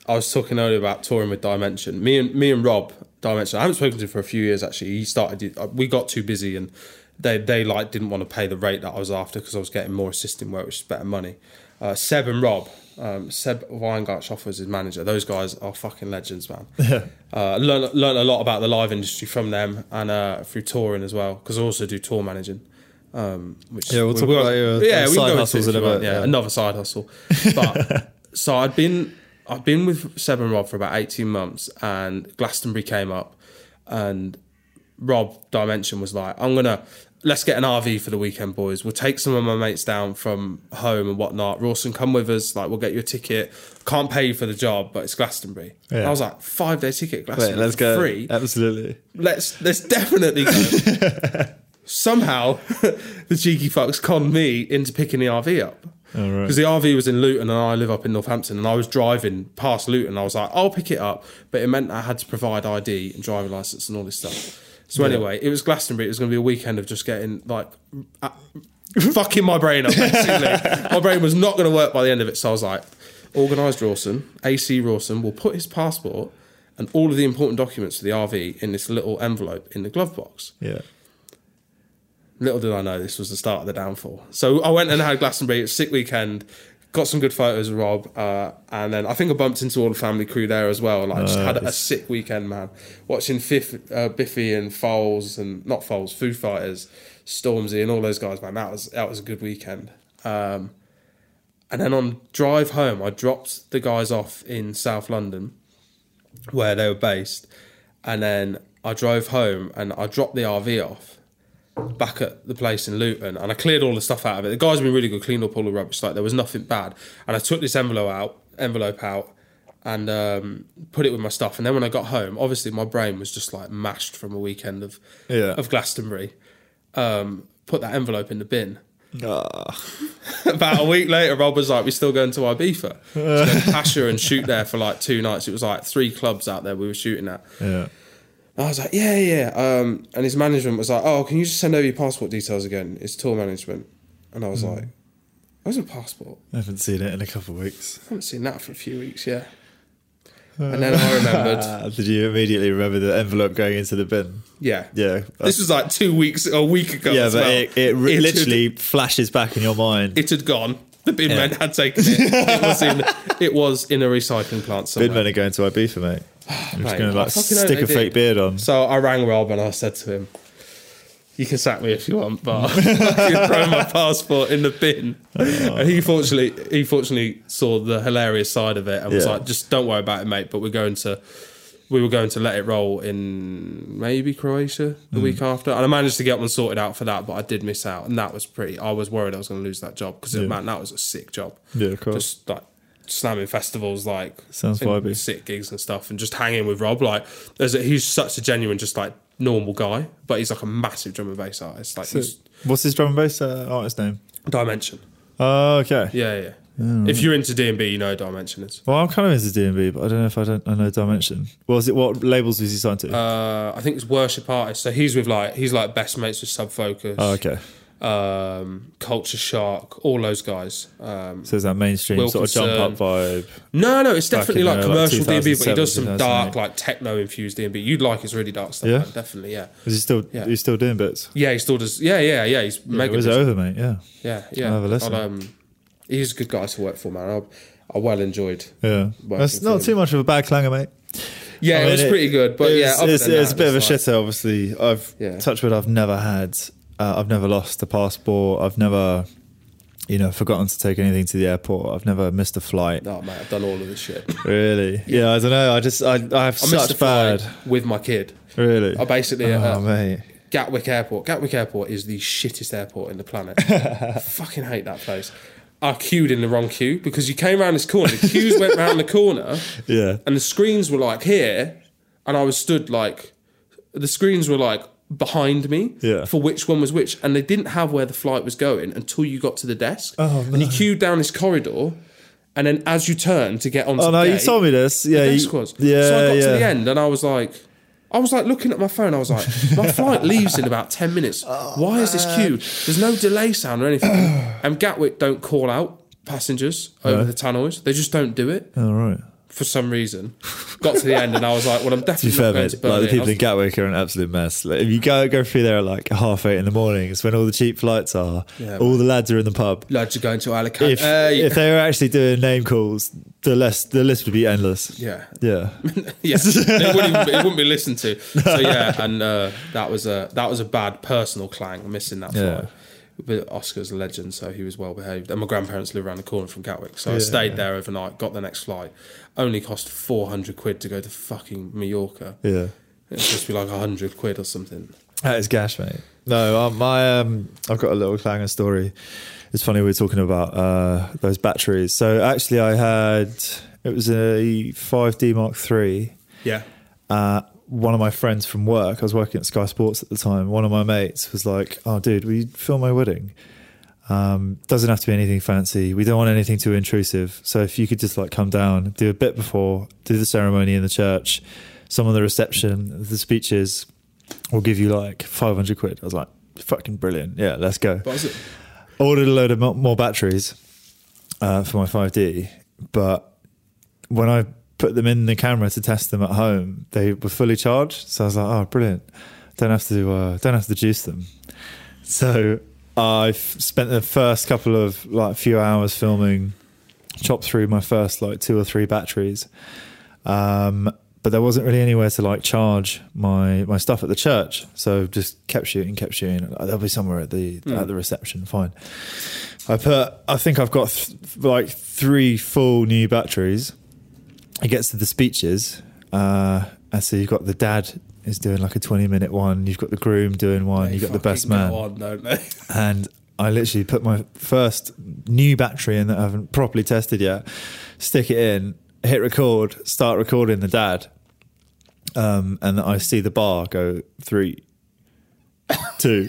I was talking earlier about touring with Dimension. Me and me and Rob Dimension. I haven't spoken to him for a few years actually. He started. We got too busy, and they they like didn't want to pay the rate that I was after because I was getting more assisting work, which is better money. Uh, Seb and Rob. Um, Seb Weingartshoff was his manager. Those guys are fucking legends, man. uh, learned learned a lot about the live industry from them and uh, through touring as well because I also do tour managing. Um, which Yeah, we'll we talk about your yeah, side can go into hustles in a if you want. bit, Yeah, yeah. another side hustle. But so I'd been I've been with Seb and Rob for about eighteen months, and Glastonbury came up, and Rob Dimension was like, "I'm gonna." Let's get an RV for the weekend, boys. We'll take some of my mates down from home and whatnot. Rawson, come with us. Like, we'll get you a ticket. Can't pay you for the job, but it's Glastonbury. Yeah. I was like, five day ticket, Glastonbury, Wait, let's go. free Absolutely. let's let's definitely go. Somehow, the cheeky fucks conned me into picking the RV up. All right. Because the RV was in Luton and I live up in Northampton and I was driving past Luton. I was like, I'll pick it up. But it meant I had to provide ID and driving license and all this stuff. So anyway, it was Glastonbury. It was going to be a weekend of just getting like uh, fucking my brain up. Basically, my brain was not going to work by the end of it. So I was like, organised Rawson, AC Rawson will put his passport and all of the important documents for the RV in this little envelope in the glove box. Yeah. Little did I know this was the start of the downfall. So I went and had Glastonbury. It was a sick weekend. Got some good photos of Rob, uh, and then I think I bumped into all the family crew there as well. Like, just had a, sick weekend, man. Watching Fif, uh, Biffy and Foles and not Foles, Foo Fighters, Stormzy, and all those guys, man. That was that was a good weekend. Um, and then on drive home, I dropped the guys off in South London, where they were based, and then I drove home and I dropped the RV off back at the place in Luton and I cleared all the stuff out of it. The guys have been really good, cleaned up all the rubbish. Like there was nothing bad. And I took this envelope out, envelope out, and um, put it with my stuff. And then when I got home, obviously my brain was just like mashed from a weekend of Yeah. of Glastonbury. Um, put that envelope in the bin. Ah. About a week later, Rob was like, "We're still going to Ibiza, to to Pacha and shoot there for like two nights." It was like three clubs out there we were shooting at. Yeah. I was like, yeah, yeah. Um, and his management was like, oh, can you just send over your passport details again? It's tour management. And I was like, where's my passport? I haven't seen it in a couple of weeks. I haven't seen that for a few weeks, yeah. And then I remembered, did you immediately remember the envelope going into the bin? yeah. Yeah. This was like two weeks, or a week ago. yeah, as but well. it, it, re- had- literally flashes back in your mind. it had gone. The bin men had taken it. It was in, it was in a recycling plant somewhere. bin men are going to Ibiza, mate. I'm just going to like stick a fake beard on. So I rang Rob and I said to him, "You can sack me if you want, but I can throw my passport in the bin." And he fortunately, he fortunately saw the hilarious side of it and was Yeah. like, "Just don't worry about it, mate." But we're going to, we were going to let it roll in maybe Croatia the Hmm. week after, and I managed to get one sorted out for that, but I did miss out, and that was pretty. I was worried I was going to lose that job because man, that was a sick job. Yeah, of course. Just like slamming festivals, like Sounds vibey. sick gigs and stuff, and just hanging with Rob. Like, there's a, he's such a genuine, just like normal guy, but he's like a massive drum and bass artist. Like, he's What's his drum and bass uh, artist name? Dimension. Oh, okay. Yeah, yeah. If you're into D and B, you know Dimension is. Well, I'm kind of into D&B, but I don't know if I don't I know Dimension. What was it? What labels was he signed to? Uh, I think it's worship artist. So he's with like he's like best mates with Sub Focus, oh, okay. Um, Culture Shock, all those guys. Um, So it's that mainstream sort of jump up vibe. no, no, it's definitely like like commercial D and B, but he does some dark like techno infused D and B. You'd like his really dark stuff. Yeah? man, definitely, yeah. Is he still? Yeah. He's still doing bits. Yeah, he still does. Yeah, yeah, yeah. He's Yeah, mega. was busy. over, mate? Yeah. Yeah, yeah. I'll have a listen. I'll, um, he's a good guy to work for, man. I, I well enjoyed. Yeah. That's not too much of a bad clanger, mate. Yeah, I it mean, was pretty good, but yeah, it's, other it's, it's that, a bit of a like- shitter. Obviously, I've Yeah. touched wood. I've never had. Uh, I've never lost a passport. I've never, you know, forgotten to take anything to the airport. I've never missed a flight. No, mate, I've done all of this shit. Really? Yeah. I don't know. I just I, I have I such bad. with my kid. Really. I basically Oh uh, mate. Gatwick Airport. Gatwick Airport is the shittest airport in the planet. I fucking hate that place. I queued in the wrong queue because you came around this corner. The queues went round the corner, Yeah. and the screens were like here, and I was stood like the screens were like behind me Yeah. for which one was which, and they didn't have where the flight was going until you got to the desk. Oh, And you queued down this corridor, and then as you turned to get onto Oh the no, you told me this. Yeah. the you- desk was. Yeah. so I got yeah. to the end, and I was like. I was like looking at my phone. I was like, my flight leaves in about 10 minutes. Oh, Why is this queue? There's no delay sound or anything. and Gatwick don't call out passengers over the tannoys. They just don't do it Oh right. For some reason. Got to the end and I was like, well, I'm To definitely be fair, going mate, to like the people was- in Gatwick are an absolute mess. Like, if you go go through there at like half eight in the morning, it's when all the cheap flights are. Yeah, all the lads are in the pub. Lads are going to Alicante. If Hey. if they were actually doing name calls, the list the list would be endless. yeah. Yeah. yeah, it wouldn't, it wouldn't be listened to. So yeah, and uh, that was a that was a bad personal clang missing that Yeah. But Oscar's a legend, so he was well behaved. And my grandparents live around the corner from Gatwick, so I Yeah. stayed there overnight. Got the next flight. Only cost four hundred quid to go to fucking Mallorca. Yeah. Supposed to be like hundred quid or something. That is gash, mate. No, um, my um, I've got a little clanger story. It's funny we were talking about uh, those batteries. So actually, I had it was a 5D Mark three. Yeah, Uh, one of my friends from work, I was working at Sky Sports at the time. One of my mates was like, "Oh, dude, will you film my wedding? Um, doesn't have to be anything fancy. We don't want anything too intrusive. So if you could just like come down, do a bit before, do the ceremony in the church, some of the reception, the speeches, we'll give you like 500 quid." I was like, "Fucking brilliant! Yeah, let's go." ordered a load of more batteries uh, for my 5D, but when I put them in the camera to test them at home, they were fully charged. So I was like, "Oh, brilliant! Don't have to uh, don't have to juice them." So I spent the first couple of like few hours filming, chopped through my first like two or three batteries. Um, but there wasn't really anywhere to like charge my my stuff at the church, so just kept shooting, kept shooting. Like, There'll be somewhere at the at the reception. Fine. I put. I think I've got th- like three full new batteries. It gets to the speeches. Uh, and so you've got the dad is doing like a 20 minute one, you've got the groom doing one, They you've got the best man. On, don't they? and I literally put my first new battery in that I haven't properly tested yet, stick it in, hit record, start recording the dad, um, and I see the bar go three, two,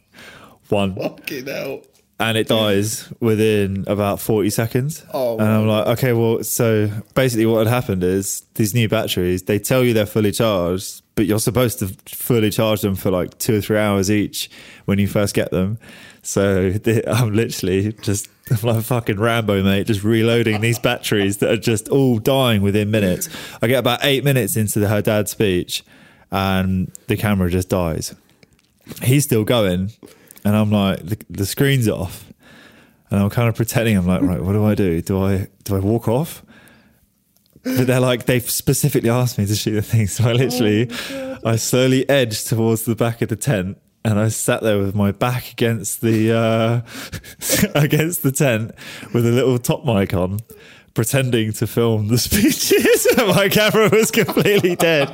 one, Fucking hell. And it dies within about 40 seconds. Oh, and I'm like, okay, well, so basically what had happened is these new batteries, they tell you they're fully charged, but you're supposed to fully charge them for like two or three hours each when you first get them. So the- I'm literally just I'm like fucking Rambo, mate, just reloading these batteries that are just all dying within minutes. I get about eight minutes into the, her dad's speech and the camera just dies. He's still going, and I'm like, the, the screen's off, and I'm kind of pretending I'm like, right, what do I do? Do I do I walk off? But they're like, they've specifically asked me to shoot the thing, so I literally, I slowly edged towards the back of the tent, and I sat there with my back against the uh, against the tent with a little top mic on. Pretending to film the speeches, my camera was completely dead.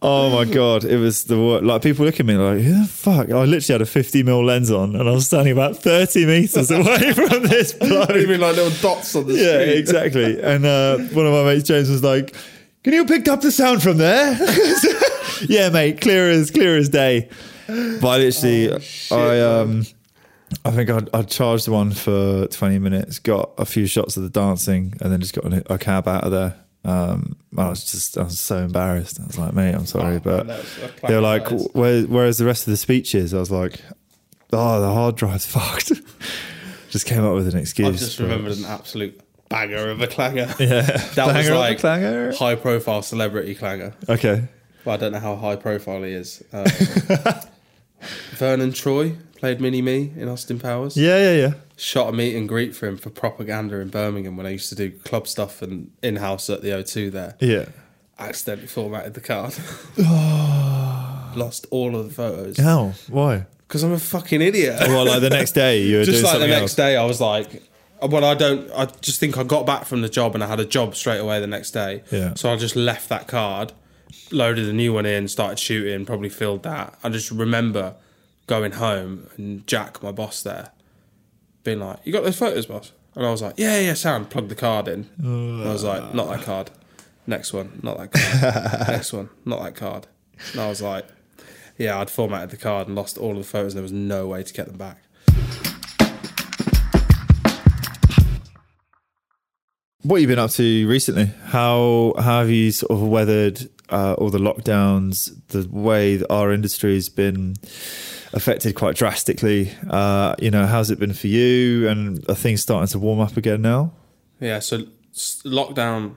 Oh my god, it was the wor- like people look at me like, who the fuck? I literally had a 50 mil lens on, and I was standing about 30 meters away from this bloke. Even like little dots on the Yeah, screen. exactly. And uh, one of my mates, James, was like, "Can you pick up the sound from there?" yeah, mate, clear as clear as day. But I literally, Oh, I um, I think I I charged one for twenty minutes, got a few shots of the dancing, and then just got a, cab out of there. Um, I was just, I was so embarrassed. I was like, "Mate, I'm sorry," but a classic they were like. Where, "Where's the rest of the speeches?" I was like, "Oh, the hard drive's fucked." just came up with an excuse. I've just but- remembered an absolute banger of a clanger. Yeah, That was Banger of a like clanger. high profile celebrity clanger. Okay. Well, I don't know how high profile he is. Um, Verne Troyer played Mini Me in Austin Powers. Yeah, yeah, yeah. Shot a meet and greet for him for propaganda in Birmingham when I used to do club stuff and in house at the O2 there. Yeah. Accidentally formatted the card. Lost all of the photos. How? Why? Because I'm a fucking idiot. Well, like the next day you were just doing like the something next else. day, I was like, well, I don't. I just think I got back from the job and I had a job straight away the next day. Yeah. So I just left that card, loaded a new one in, started shooting, probably filled that. I just remember going home and Jack, my boss there, being like, "You got those photos, boss?" And I was like, "Yeah, yeah, sound." Plug the card in. And I was like, "Not that card." Next one, not that card. Next one, not that card. And I was like, "Yeah, I'd formatted the card and lost all of the photos, and there was no way to get them back." What have you been up to recently? How, how have you sort of weathered uh, all the lockdowns, the way that our industry's been affected quite drastically? Uh, you know, how's it been for you? And are things starting to warm up again now? Yeah, so lockdown.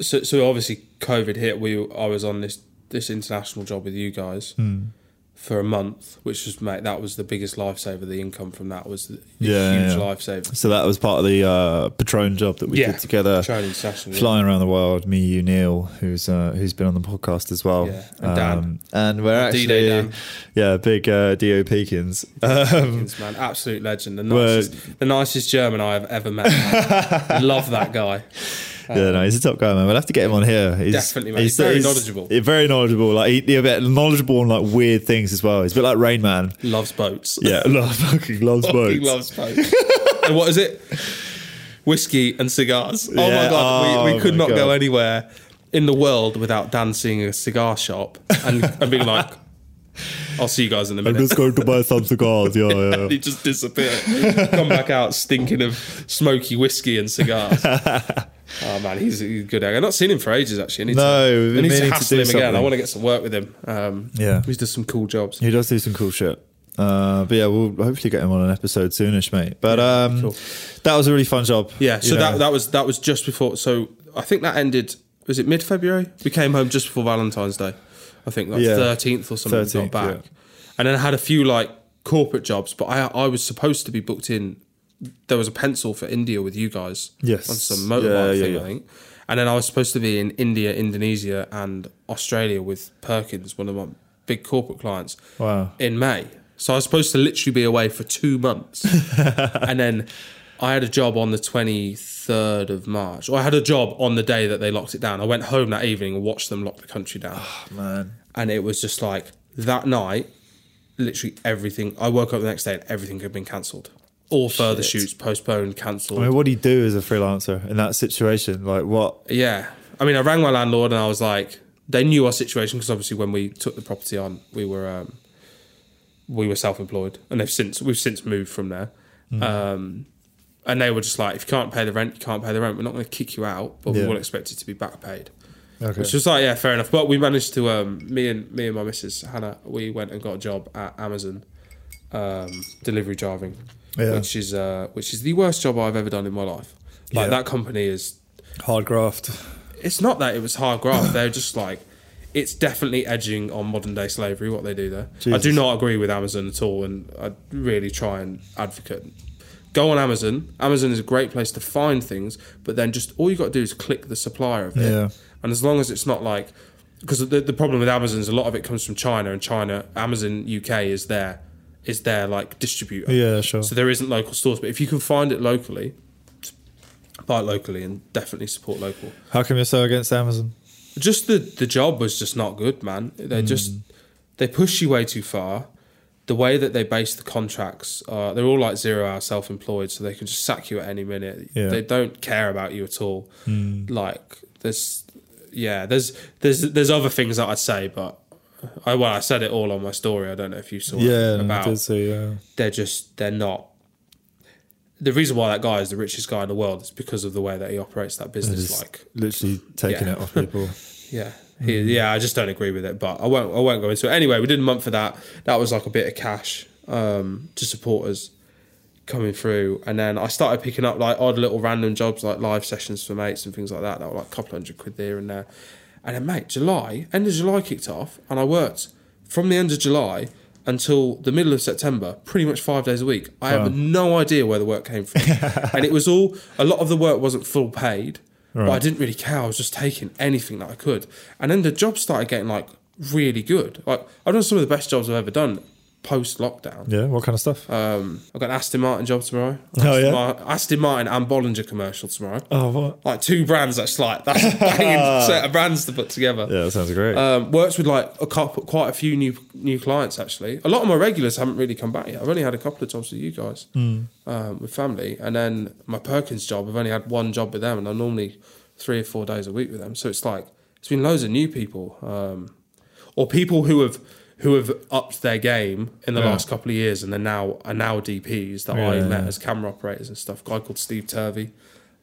So, so obviously COVID hit. We I was on this this international job with you guys for a month, which was mate. That was the biggest lifesaver. The income from that was a Yeah, huge yeah. lifesaver. So that was part of the uh, Patron job that we Yeah, did together. Patron International, yeah. Flying around the world, me, you, Neil, who's uh, who's been on the podcast as well, Yeah, and Dan. Um, and we're D-Day actually, Dan. yeah, big uh, Do Peekins. Um, man, absolute legend. The nicest, the nicest German I have ever met. Love that guy. Yeah, no, um, he's a top guy, man. We'll have to get him on here. He's, Definitely, man. He's very knowledgeable. he's very knowledgeable. Like he, he's a bit knowledgeable on like weird things as well. He's a bit like Rain Man. Loves boats. Yeah, love, fucking loves Fucking boats. loves boats. and what is it? Whiskey and cigars. Oh Yeah, my god, we, oh we could my not go anywhere in the world without dancing a cigar shop and, and being like, "I'll see you guys in a minute. I'm just going to buy some cigars. Yeah, yeah. he just disappeared. Come back out stinking of smoky whiskey and cigars. oh man, he's a good egg. I've not seen him for ages actually. I need No, to, we've I need to to hassle do him again. I want to get some work with him. Um, Yeah. he does some cool jobs. He does do some cool shit. Uh, but yeah, we'll hopefully get him on an episode soonish, mate. But um, cool. that was a really fun job. Yeah, so know. that that was that was just before. So I think that ended. Was it mid February? We came home just before Valentine's Day. I think like Yeah. thirteenth or something. 13th, got back, yeah. and then I had a few like corporate jobs. But I I was supposed to be booked in. There was a pencil for India with you guys. Yes. on some motorbike Yeah, thing. I think. And then I was supposed to be in India, Indonesia, and Australia with Perkins, one of my big corporate clients Wow. in May. So I was supposed to literally be away for two months. and then I had a job on the 23rd of March. Or I had a job on the day that they locked it down. I went home that evening and watched them lock the country down. Man, and it was just like that night, literally everything. I woke up the next day and everything had been cancelled. All further Shit. shoots postponed, cancelled. I mean, what do you do as a freelancer in that situation? Like, what? Yeah. I mean, I rang my landlord and I was like, they knew our situation because obviously when we took the property on, we were um, we were self-employed, and they've since we've since moved from there. Um, and they were just like, if you can't pay the rent, you can't pay the rent. We're not going to kick you out, but we will expect it to be back paid. Okay. Which was like, yeah, fair enough. But we managed to, um, me and me and my missus Hannah, we went and got a job at Amazon, um, delivery driving, Yeah. which is uh, which is the worst job I've ever done in my life. Like Yeah. that company is Hard graft. it's not that it was hard graft. They're just like it's definitely edging on modern day slavery what they do there. I do not agree with Amazon at all, and I really try and advocate. Go on Amazon. Amazon is a great place to find things, but then just all you got to do is click the supplier of it, Yeah. and as long as it's not like because the, the problem with Amazon is a lot of it comes from China, and China Amazon UK is there is their like distributor. Yeah, sure. So there isn't local stores, but if you can find it locally, buy it locally and definitely support local How come you're so against Amazon? just the the job was just not good, man. They Hmm. just they push you way too far. The way that they base the contracts, uh, they're all like zero hour self employed, so they can just sack you at any minute. Yeah. They don't care about you at all. Like there's yeah, there's there's there's other things that I'd say, but I well I said it all on my story. I don't know if you saw Yeah, it I about did see. Yeah. they're just they're not. The reason why that guy is the richest guy in the world is because of the way that he operates that business. Like literally taking Yeah. it off people. Yeah, He- yeah. I just don't agree with it, but I won't. I won't go into it. Anyway, we did a month for that. That was like a bit of cash um, to support us coming through, and then I started picking up like odd little random jobs, like live sessions for mates and things like that. That were like a couple hundred quid there and there. And then, mate, July, end of July kicked off, and I worked from the end of July until the middle of September, pretty much five days a week. I Wow. have no idea where the work came from, and it was all a lot of the work wasn't full paid. But I didn't really care. I was just taking anything that I could. And then the job started getting like really good. Like I've done some of the best jobs I've ever done post lockdown. Yeah. What kind of stuff? Um, I've got an Aston Martin job tomorrow. Oh, Aston yeah? Mar- Aston Martin and Bollinger commercial tomorrow. oh, what? Like two brands that's like that's a banging set of brands to put together. Yeah, that sounds great. Um, works with like a couple, quite a few new new clients actually. A lot of my regulars haven't really come back yet. I've only had a couple of jobs with you guys um, with family, and then my Perkins job. I've only had one job with them, and I'm normally three or four days a week with them. So it's like it's been loads of new people, um, or people who have who have upped their game in the Yeah. last couple of years, and they're now are now DPs that Yeah, I met yeah. as camera operators and stuff. A guy called Steve Turvey.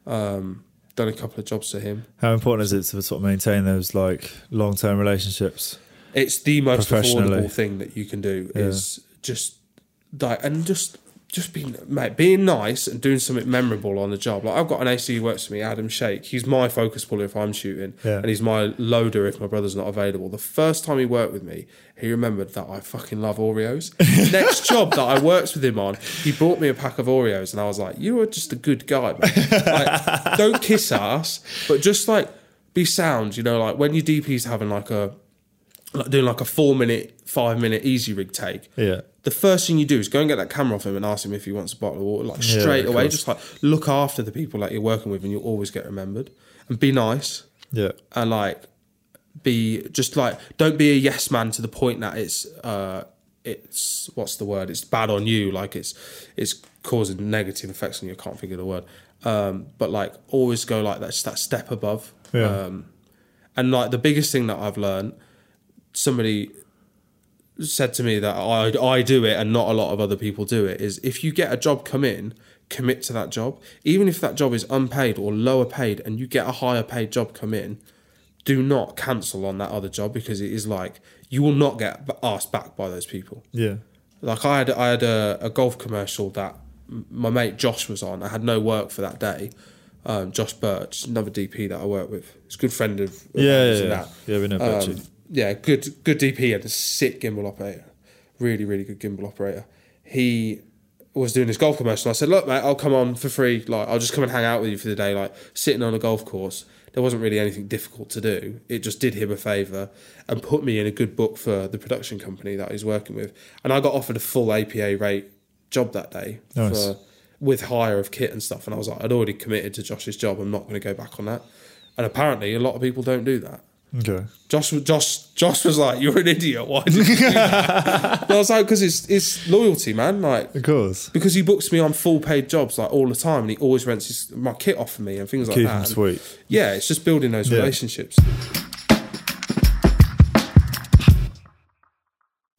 Um, done a couple of jobs for him. How important is it to sort of maintain those like long term relationships? It's the most affordable thing that you can do is just die and just just being mate, being nice and doing something memorable on the job. Like I've got an AC who works for me, Adam Shake. He's my focus puller if I'm shooting, Yeah. and he's my loader if my brother's not available. The first time he worked with me, he remembered that I fucking love Oreos. Next job that I worked with him on, he brought me a pack of Oreos, and I was like, "You are just a good guy. Like, don't kiss ass, but just like be sound. You know, like when your DP's having like a like doing like a four minute, five minute easy rig take. Yeah. The first thing you do is go and get that camera off him and ask him if he wants a bottle of water. Like straight of away, course. just like look after the people that you're working with, and you'll always get remembered. And be nice Yeah. and like be just like don't be a yes man to the point that it's uh it's what's the word? It's bad on you. Like it's it's causing negative effects on you. I can't think of the word. Um, but like always go like that's that step above. Yeah. Um, and like the biggest thing that I've learned, somebody said to me that I I do it and not a lot of other people do it is if you get a job come in, commit to that job, even if that job is unpaid or lower paid, and you get a higher paid job come in, do not cancel on that other job because it is like you will not get asked back by those people. Yeah. Like I had I had a, a golf commercial that my mate Josh was on. I had no work for that day. Um, Josh Birch, another DP that I work with. He's a good friend of, of Yeah. Yeah. Yeah. yeah we know Um. Yeah, good good DP and a sick gimbal operator. Really, really good gimbal operator. He was doing his golf commercial. I said, Look, mate, I'll come on for free. Like, I'll just come and hang out with you for the day, like sitting on a golf course. There wasn't really anything difficult to do. It just did him a favour and put me in a good book for the production company that he's working with. And I got offered a full APA rate job that day Nice. for with hire of kit and stuff. And I was like, I'd already committed to Josh's job. I'm not going to go back on that. And apparently, a lot of people don't do that. Okay. Josh, Josh, Josh was like, "You're an idiot. Why did you do that?" I was like, "Because it's it's loyalty, man. Like, Of course. because he books me on full paid jobs like all the time, and he always rents his, my kit off for me and things like Keep that. him And sweet. Yeah, it's just building those Yeah. relationships.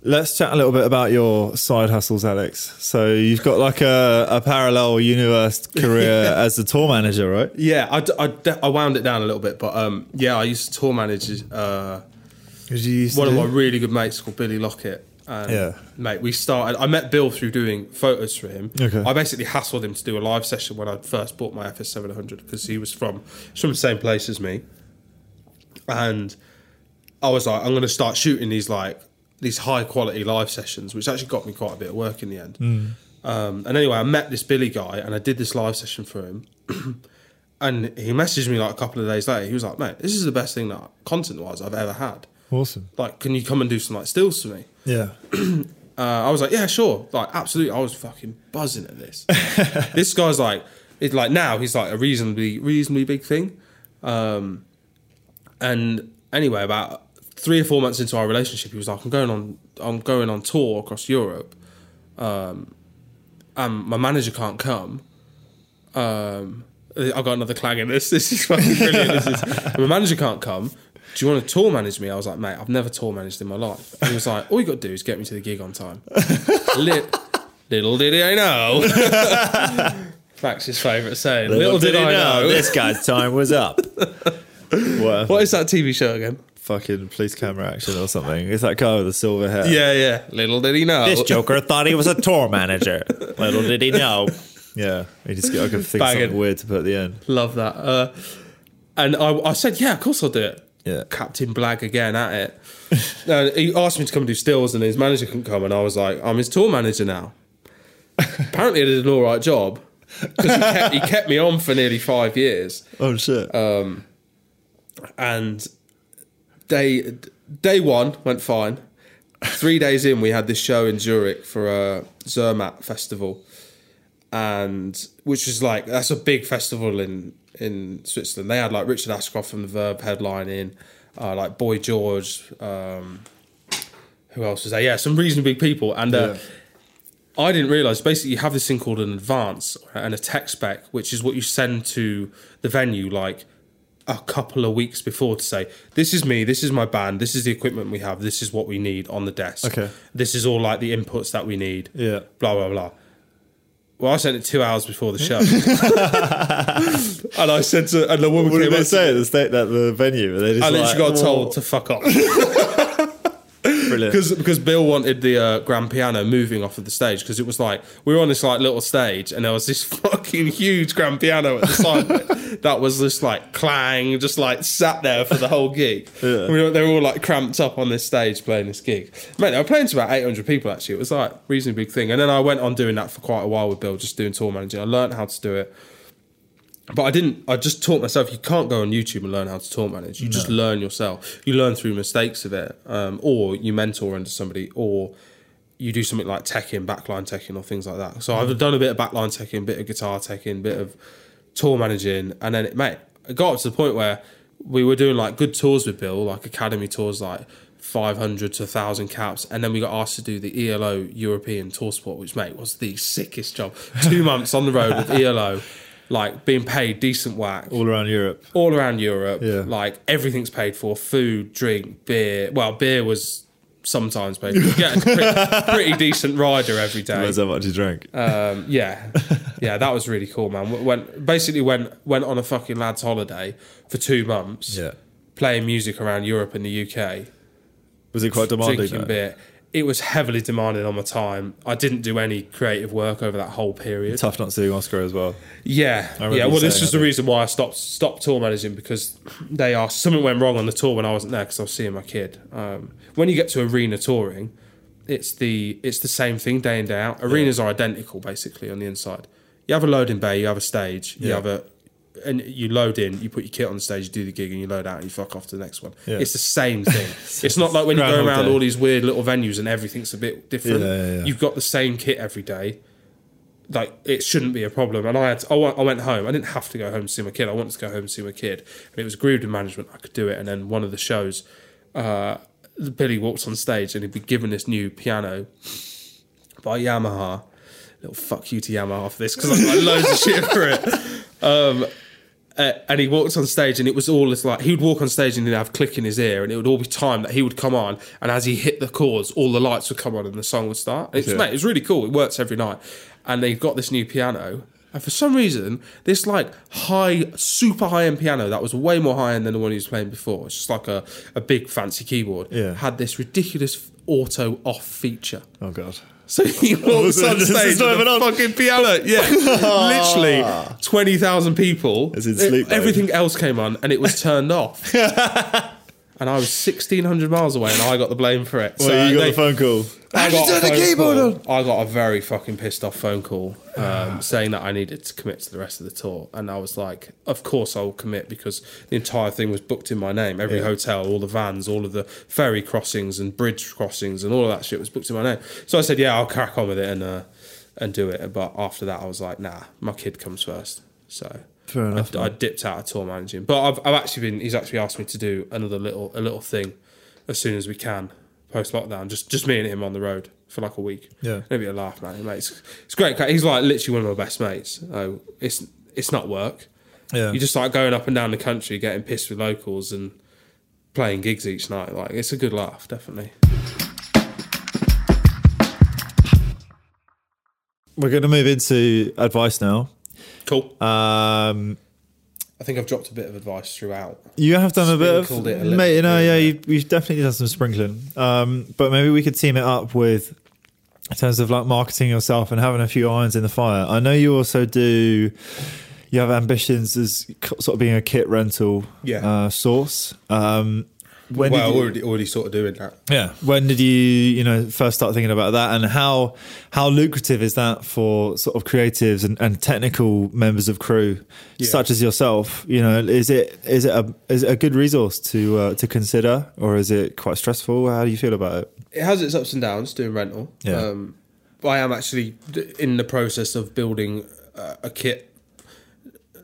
Let's chat a little bit about your side hustles, Alex. So you've got like a, a parallel universe career as a tour manager, right? Yeah, I I wound it down a little bit, but um, yeah, I used to tour manage uh, used one to of my really good mates called Billy Lockett. And Yeah. mate, we started. I met Bill through doing photos for him. Okay. I basically hassled him to do a live session when I first bought my FS seven hundred because he was from from the same place as me, and I was like, I'm going to start shooting these like these high quality live sessions, which actually got me quite a bit of work in the end. Um, and anyway, I met this Billy guy and I did this live session for him. and he messaged me like a couple of days later. He was like, mate, this is the best thing that content wise I've ever had. Awesome. Like, can you come and do some like stills for me? Yeah. Uh, I was like, yeah, sure. Like, absolutely. I was fucking buzzing at this. this guy's like, it's like now he's like a reasonably, reasonably big thing. Um, and anyway, about three or four months into our relationship, he was like, I'm going on, I'm going on tour across Europe. Um, and my manager can't come. Um, I got another clang in this. This is fucking brilliant. This is, my manager can't come. Do you want to tour manage me? I was like, mate, I've never tour managed in my life. And he was like, all you got to do is get me to the gig on time. Lit, little did I know. Max's favourite saying. Little, did, I know. this guy's time was up. what? What is that TV show again? Fucking police camera action or something. It's that guy with the silver hair. Yeah, yeah. Little did he know. This Joker thought he was a tour manager. Little did he know. Yeah, he just I could think of Banging. something weird to put at the end. Love that. Uh, and I, I said, yeah, of course I'll do it. Yeah. Captain Blag again at it. uh, he asked me to come do stills, and his manager couldn't come, and I was like, I'm his tour manager now. Apparently, I did an all right job because he kept, he kept me on for nearly five years. Oh shit! and day day one went fine. Three days in, we had this show in Zurich for a Zermatt festival, and which was like that's a big festival in in Switzerland. They had like Richard Ashcroft from the Verve headlining, uh, like Boy George. Um, who else was there? Yeah, some reasonably big people, and. Uh, Yeah. I didn't realize basically you have this thing called an advance and a tech spec, which is what you send to the venue like a couple of weeks before to say, This is me, this is my band, this is the equipment we have, this is what we need on the desk. Okay. This is all like the inputs that we need. Yeah. Blah blah blah. Well, I sent it two hours before the show. and I said to and the woman What came did they say at the state that the venue? They just I like, literally got "Whoa." told to fuck off. Brilliant. because because Bill wanted the uh, grand piano moving off of the stage because it was like we were on this like little stage and there was this fucking huge grand piano at the side that was just like clang, just like sat there for the whole gig. Yeah. We were, they were all like cramped up on this stage playing this gig. Mate, they were playing to about eight hundred people actually. It was like a reasonably big thing. And then I went on doing that for quite a while with Bill, just doing tour managing. I learned how to do it. But I didn't. I just taught myself. You can't go on YouTube and learn how to tour manage. You just learn yourself. You learn through mistakes of it, um, or you mentor under somebody, or you do something like teching, backline teching, or things like that. So I've done a bit of backline teching, bit of guitar teching, a bit of tour managing, and then it, mate, it got up to the point where we were doing like good tours with Bill, like academy tours, like. 500 to 1000 caps and then we got asked to do the ELO European Tour Sport which mate was the sickest job 2 months on the road with ELO like being paid decent whack all around Europe. all around Europe. Yeah. Like everything's paid for: food, drink, beer. Well, beer was sometimes paid. for. You get a pretty, pretty decent rider every day. That's how much you drank. Um, yeah, yeah, that was really cool, man. Went basically went went on a fucking lads' holiday for two months. yeah. playing music around Europe and the UK, Was it quite demanding? drinking though? beer. It was heavily demanding on my time. I didn't do any creative work over that whole period. Tough not seeing Oscar as well. Yeah, yeah. Well, this was the reason why I stopped stopped tour managing because they asked something went wrong on the tour when I wasn't there because I was seeing my kid. Um, when you get to arena touring, it's the it's the same thing day in day out. Arenas are identical basically on the inside. You have a loading bay, you have a stage, you have a and you load in, you put your kit on the stage, you do the gig, and you load out, and you fuck off to the next one. Yeah. It's the same thing. it's not like when you go around Day. all these weird little venues and everything's a bit different. Yeah, yeah. You've got the same kit every day like it shouldn't be a problem. And I had to, I, went, home. I didn't have to go home to see my kid. I wanted to go home and see my kid, and it was agreed with management I could do it. And then one of the shows, uh, Billy walks on stage and he'd be given this new piano by Yamaha. Little fuck you to Yamaha for this because I've got loads of shit for it. Um, uh, and he walked on stage and it was all this like he would walk on stage and he'd have click in his ear and it would all be timed that he would come on and as he hit the chords all the lights would come on and the song would start it's Yeah. mate it was really cool it works every night and they've got this new piano and for some reason this like high super high end piano that was way more high end than the one he was playing before it's just like a, a big fancy keyboard Yeah. had this ridiculous auto off feature Oh god. So he walks on stage with a on. fucking piano. Yeah, literally twenty thousand people. It's in mode. Everything else came on, and it was turned off. And I was sixteen hundred miles away, and I got the blame for it. So you got they- the phone call. I How'd got a turn the phone keyboard call. I got a very fucking pissed off phone call um, saying that I needed to commit to the rest of the tour, and I was like, "Of course I will commit because the entire thing was booked in my name. Every Yeah. hotel, all the vans, all of the ferry crossings and bridge crossings, and all of that shit was booked in my name." So I said, "Yeah, I'll crack on with it and uh, and do it." But after that, I was like, "Nah, my kid comes first. So Fair enough, I, I dipped out of tour managing, but I've, I've actually been. He's actually asked me to do another little a little thing as soon as we can post lockdown. Just just me and him on the road for like a week. Yeah. maybe a laugh, man. Mate, it's, it's great. He's like literally one of my best mates. Oh, it's it's not work. Yeah. You just like going up and down the country, getting pissed with locals and playing gigs each night. Like it's a good laugh, definitely. We're going to move into advice now. Cool. Um, I think I've dropped a bit of advice throughout. you have done a bit of, it a mate. You know, bit, yeah, yeah. you, you've definitely done some sprinkling. Um, but maybe we could team it up with, in terms of like marketing yourself and having a few irons in the fire. I know you also do. You have ambitions as sort of being a kit rental Yeah. uh, source. Um, when well, did you, already already sort of doing that. Yeah. When did you, you know, first start thinking about that, and how how lucrative is that for sort of creatives and, and technical members of crew, Yeah. such as yourself? You know, is it is it a is it a good resource to uh, to consider, or is it quite stressful? How do you feel about it? it has its ups and downs doing rental. Yeah. Um, but I am actually in the process of building uh, a kit,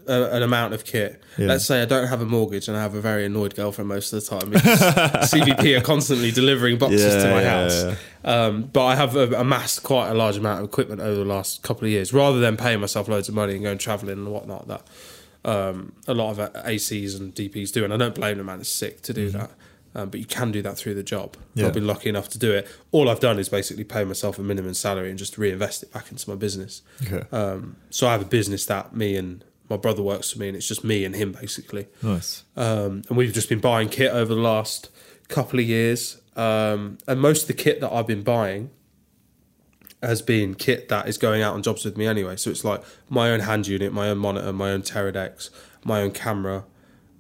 uh, an amount of kit. Yeah. Let's say I don't have a mortgage and I have a very annoyed girlfriend most of the time because CVP are constantly delivering boxes to my yeah, house. yeah. Um, but I have uh, amassed quite a large amount of equipment over the last couple of years. Rather than paying myself loads of money and going travelling and whatnot, that um, a lot of ACs and DPs do, and I don't blame them, man. It's sick to do that, um, but you can do that through the job. Mm-hmm. Yeah. I've been lucky enough to do it. All I've done is basically pay myself a minimum salary and just reinvest it back into my business. Okay. Um, so I have a business that me and my brother works for me, and it's just me and him basically. Nice. Um, and we've just been buying kit over the last couple of years. Um, and most of the kit that I've been buying has been kit that is going out on jobs with me anyway. So it's like my own hand unit, my own monitor, my own Teradeks, my own camera.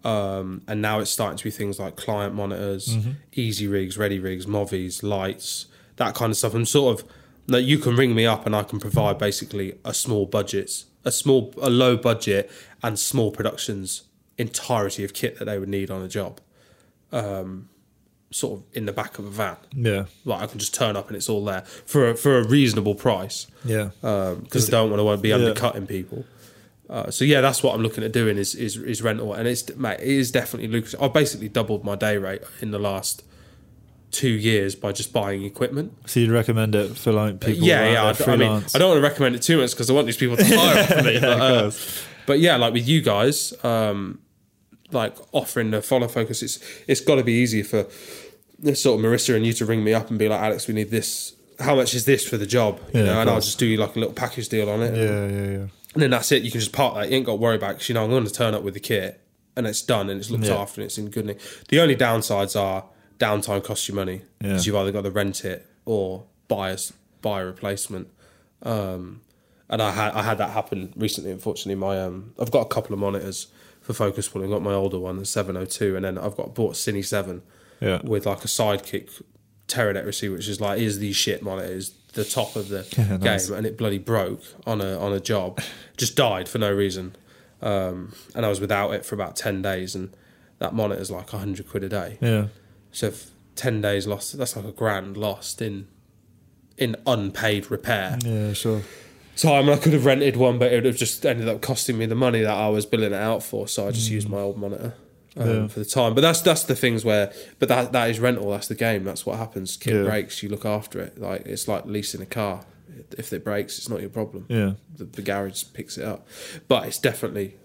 Um, and now it's starting to be things like client monitors, easy rigs, ready rigs, movies, lights, that kind of stuff. And sort of that you can ring me up and I can provide basically a small budget, a small, a low budget and small productions entirety of kit that they would need on a job. Um, sort of in the back of a van. Yeah. Like I can just turn up and it's all there for a, for a reasonable price Yeah. because I don't want to be Yeah. undercutting people. Uh, so yeah, that's what I'm looking at doing is is, is rental, and it's mate, it is definitely lucrative. I've basically doubled my day rate in the last two years by just buying equipment. So you'd recommend it for like people? yeah, yeah. I, mean. I don't want to recommend it too much because I want these people to hire from me. Yeah, but, uh, but yeah, like with you guys, um, like offering the follow focus, it's it's got to be easier for this sort of Marissa and you to ring me up and be like, Alex, we need this. How much is this for the job? You Yeah, know, and I'll just do you like a little package deal on it. Yeah, yeah, yeah. And then that's it. You can just park that. You ain't got to worry about it because you know I'm going to turn up with the kit and it's done and it's looked Yeah. after and it's in good nick. The only downsides are downtime costs you money Yeah. because you've either got to rent it or buy a buy a replacement. Um, and I had I had that happen recently. Unfortunately, my um I've got a couple of monitors for focus pulling. I've got my older one, the seven hundred two, and then I've got bought a Cine seven Yeah. with like a sidekick Teradek receiver, which is like is the shit monitor, is the top of the Yeah, nice. game, and it bloody broke on a on a job, just died for no reason, um, and I was without it for about ten days, and that monitor's like hundred quid a day. Yeah. So ten days lost, that's like a grand lost in in unpaid repair. Yeah, sure. time. I mean, I could have rented one, but it would have just ended up costing me the money that I was billing it out for. So I just used my old monitor. Um, Mm. Yeah. For the time, but that's that's the things where, but that that is rental. That's the game. That's what happens. Kit Yeah. breaks, you look after it. Like it's like leasing a car. If it breaks, it's not your problem Yeah. the, the garage picks it up. But it's definitely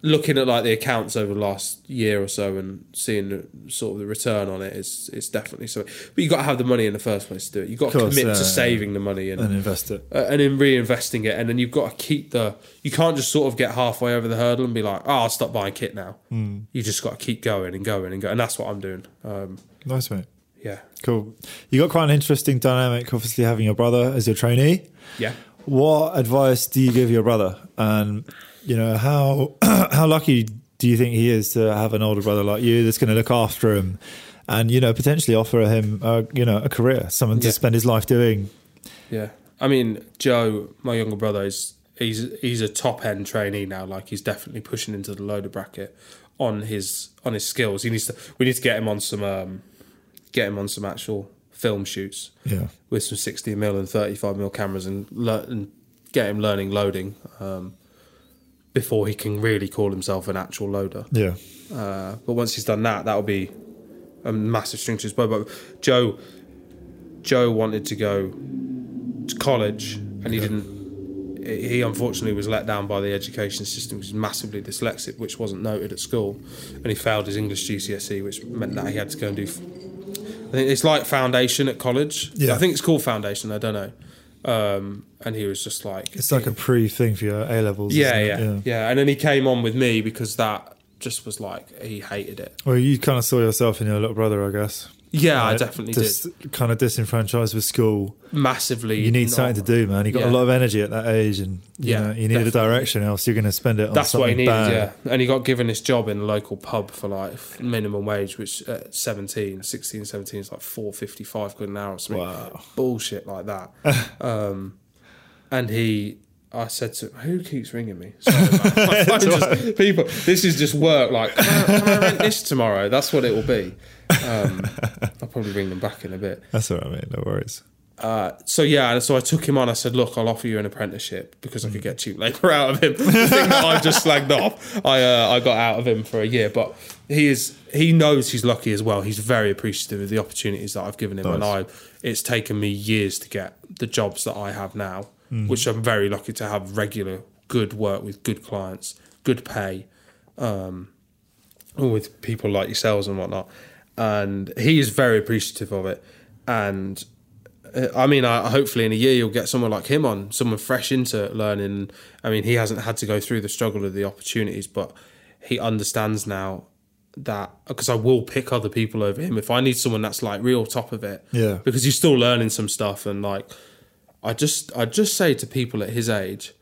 looking at like the accounts over the last year or so and seeing the, sort of the return on it is it's definitely something. But you got to have the money in the first place to do it. You've got to commit yeah, to yeah. saving the money and And invest it. uh, and in reinvesting it, and then you've got to keep the. You can't just sort of get halfway over the hurdle and be like, "Oh, I'll stop buying kit now." Hmm. You just got to keep going and going and going, and that's what I'm doing. Um, Nice, mate. yeah, Cool. You got quite an interesting dynamic, obviously, having your brother as your trainee. yeah. What advice do you give your brother? And, you know, how how lucky do you think he is to have an older brother like you that's going to look after him and, you know, potentially offer him, a, you know, a career, someone to Yeah. spend his life doing? Yeah, I mean Joe, my younger brother, is he's he's a top end trainee now. Like he's definitely pushing into the loader bracket on his on his skills. He needs to. We need to get him on some um, get him on some actual film shoots Yeah. with some sixty mm and thirty five mm cameras and lear- and get him learning loading um, before he can really call himself an actual loader. Yeah. Uh, but once he's done that, that'll be a massive string to his bow. But Joe, Joe wanted to go to college, and he didn't. He unfortunately was let down by the education system. He was massively dyslexic, which wasn't noted at school, and he failed his English GCSE, which meant that he had to go and do. I think it's like foundation at college. Yeah. I think it's called foundation. I don't know. Um, and he was just like, It's like a pre thing for your A levels. yeah, isn't yeah, yeah, And then he came on with me because that just was like he hated it. Well, you kind of saw yourself in your little brother, I guess. Yeah, I definitely Just did. kind of disenfranchised with school. Massively. You need something to do, man. You got Yeah. a lot of energy at that age, and you Yeah, know, you need a definitely. direction, else you're going to spend it on That's what he needed, bad. yeah. And he got given this job in a local pub for like minimum wage, which at 17, 16, 17 is like 4.55 quid an hour or something. Wow. Bullshit like that. um, and he, I said to who keeps ringing me? Sorry. My phone just- people, this is just work. Like, can I, can I rent this tomorrow? That's what it will be. Um, I'll probably ring them back in a bit. That's all right, mate. No worries. Uh, so yeah, and so I took him on. I said, "Look, I'll offer you an apprenticeship because I could get cheap labour out of him." the thing that I just slagged off, I uh, I got out of him for a year. But he is he knows he's lucky as well. He's very appreciative of the opportunities that I've given him, and I it's taken me years to get the jobs that I have now, which I'm very lucky to have regular good work with good clients, good pay, um, with people like yourselves and whatnot. And he is very appreciative of it. And uh, I mean, I, hopefully in a year you'll get someone like him on, someone fresh into learning. I mean, he hasn't had to go through the struggle of the opportunities, but he understands now that because I will pick other people over him if I need someone that's like real top of it. Yeah. Because he's still learning some stuff, and like, I just I just say to people at his age.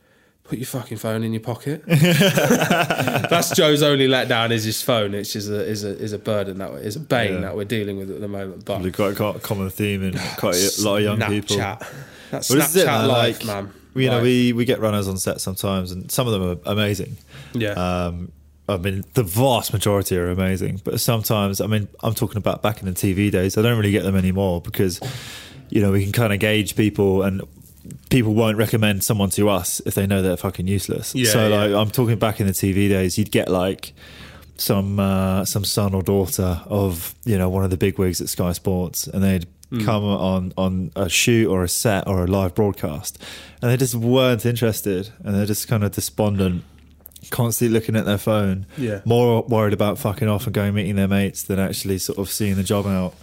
Put your fucking phone in your pocket. That's Joe's only letdown is his phone, which is a is a is a burden that is a bane Yeah. that we're dealing with at the moment. But We've got, got a common theme in quite a lot of young people. Snapchat. That's Well, this is it, Snapchat man, life, like, man. You know, Like, we, we get runners on set sometimes, and some of them are amazing. yeah, Um, I mean, the vast majority are amazing, but sometimes, I mean, I'm talking about back in the TV days. I don't really get them anymore because, you know, we can kind of gauge people, and people won't recommend someone to us if they know they're fucking useless. Yeah, so, yeah. like, I'm talking back in the TV days. You'd get like some uh, some son or daughter of you know one of the big wigs at Sky Sports, and they'd Hmm. come on on a shoot or a set or a live broadcast, and they just weren't interested, and they're just kind of despondent, constantly looking at their phone, Yeah. more worried about fucking off and going meeting their mates than actually sort of seeing the job out.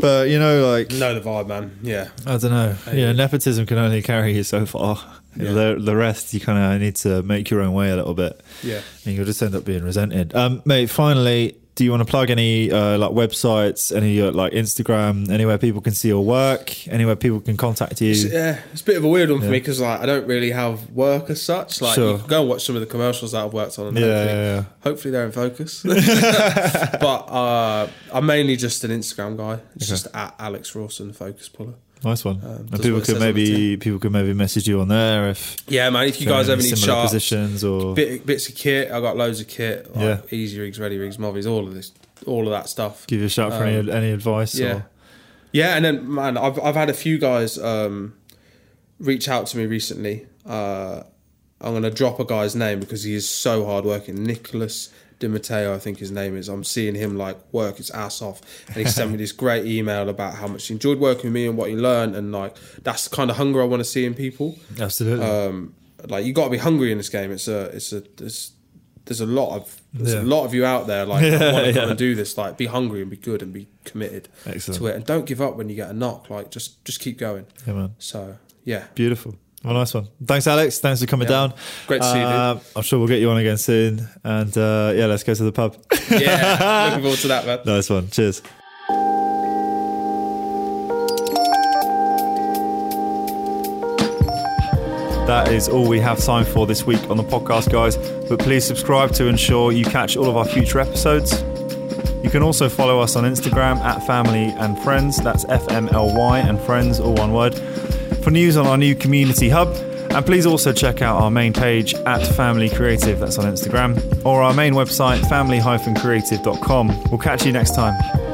But you know, like know the vibe, man. Yeah, I don't know. Know, nepotism can only carry you so far. Yeah. The the rest, you kind of need to make your own way a little bit, yeah. and you'll just end up being resented. Um, mate, finally, do you want to plug any uh, like websites, any uh, like Instagram, anywhere people can see your work, anywhere people can contact you? It's, yeah, it's a bit of a weird one for me because like I don't really have work as such. Like Sure. you can go and watch some of the commercials that I've worked on, and Yeah, hopefully, yeah, yeah. hopefully they're in focus. but uh, I'm mainly just an Instagram guy. It's Okay. just at Alex Rawson, focus puller. Nice one. Um, and people could says on the maybe people could maybe message you on there if Yeah, man. If you guys ever need similar positions or bit, bits of kit, I got loads of kit. Like Yeah. easy rigs, ready rigs, MoVIs, all of this, all of that stuff. give you a shout for any Um, any advice. Yeah, Or, yeah, and then man, I've I've had a few guys um, reach out to me recently Uh, I'm going to drop a guy's name because he is so hardworking. Nicholas Di Matteo, I think his name is. I'm seeing him like work his ass off, and he sent me this great email about how much he enjoyed working with me and what he learned, and like that's the kind of hunger I want to see in people. Absolutely. Um, like you got to be hungry in this game. It's a, it's a, there's, there's a lot of, there's Yeah. a lot of you out there like Yeah, want to come yeah. and do this. Like be hungry and be good and be committed Excellent. to it, and don't give up when you get a knock. Like just, just keep going. yeah, man. So yeah, Beautiful. Well, nice one. Thanks, Alex. Thanks for coming Yeah. down. Great to see you. Um, I'm sure we'll get you on again soon. And uh, yeah, let's go to the pub. yeah, looking forward to that, man. nice one. Cheers. That is all we have time for this week on the podcast, guys. But please subscribe to ensure you catch all of our future episodes. You can also follow us on Instagram at Family and Friends. That's FMLY and Friends, all one word. For news on our new community hub. And please also check out our main page at Family Creative, that's on Instagram, or our main website, family-creative.com. We'll catch you next time.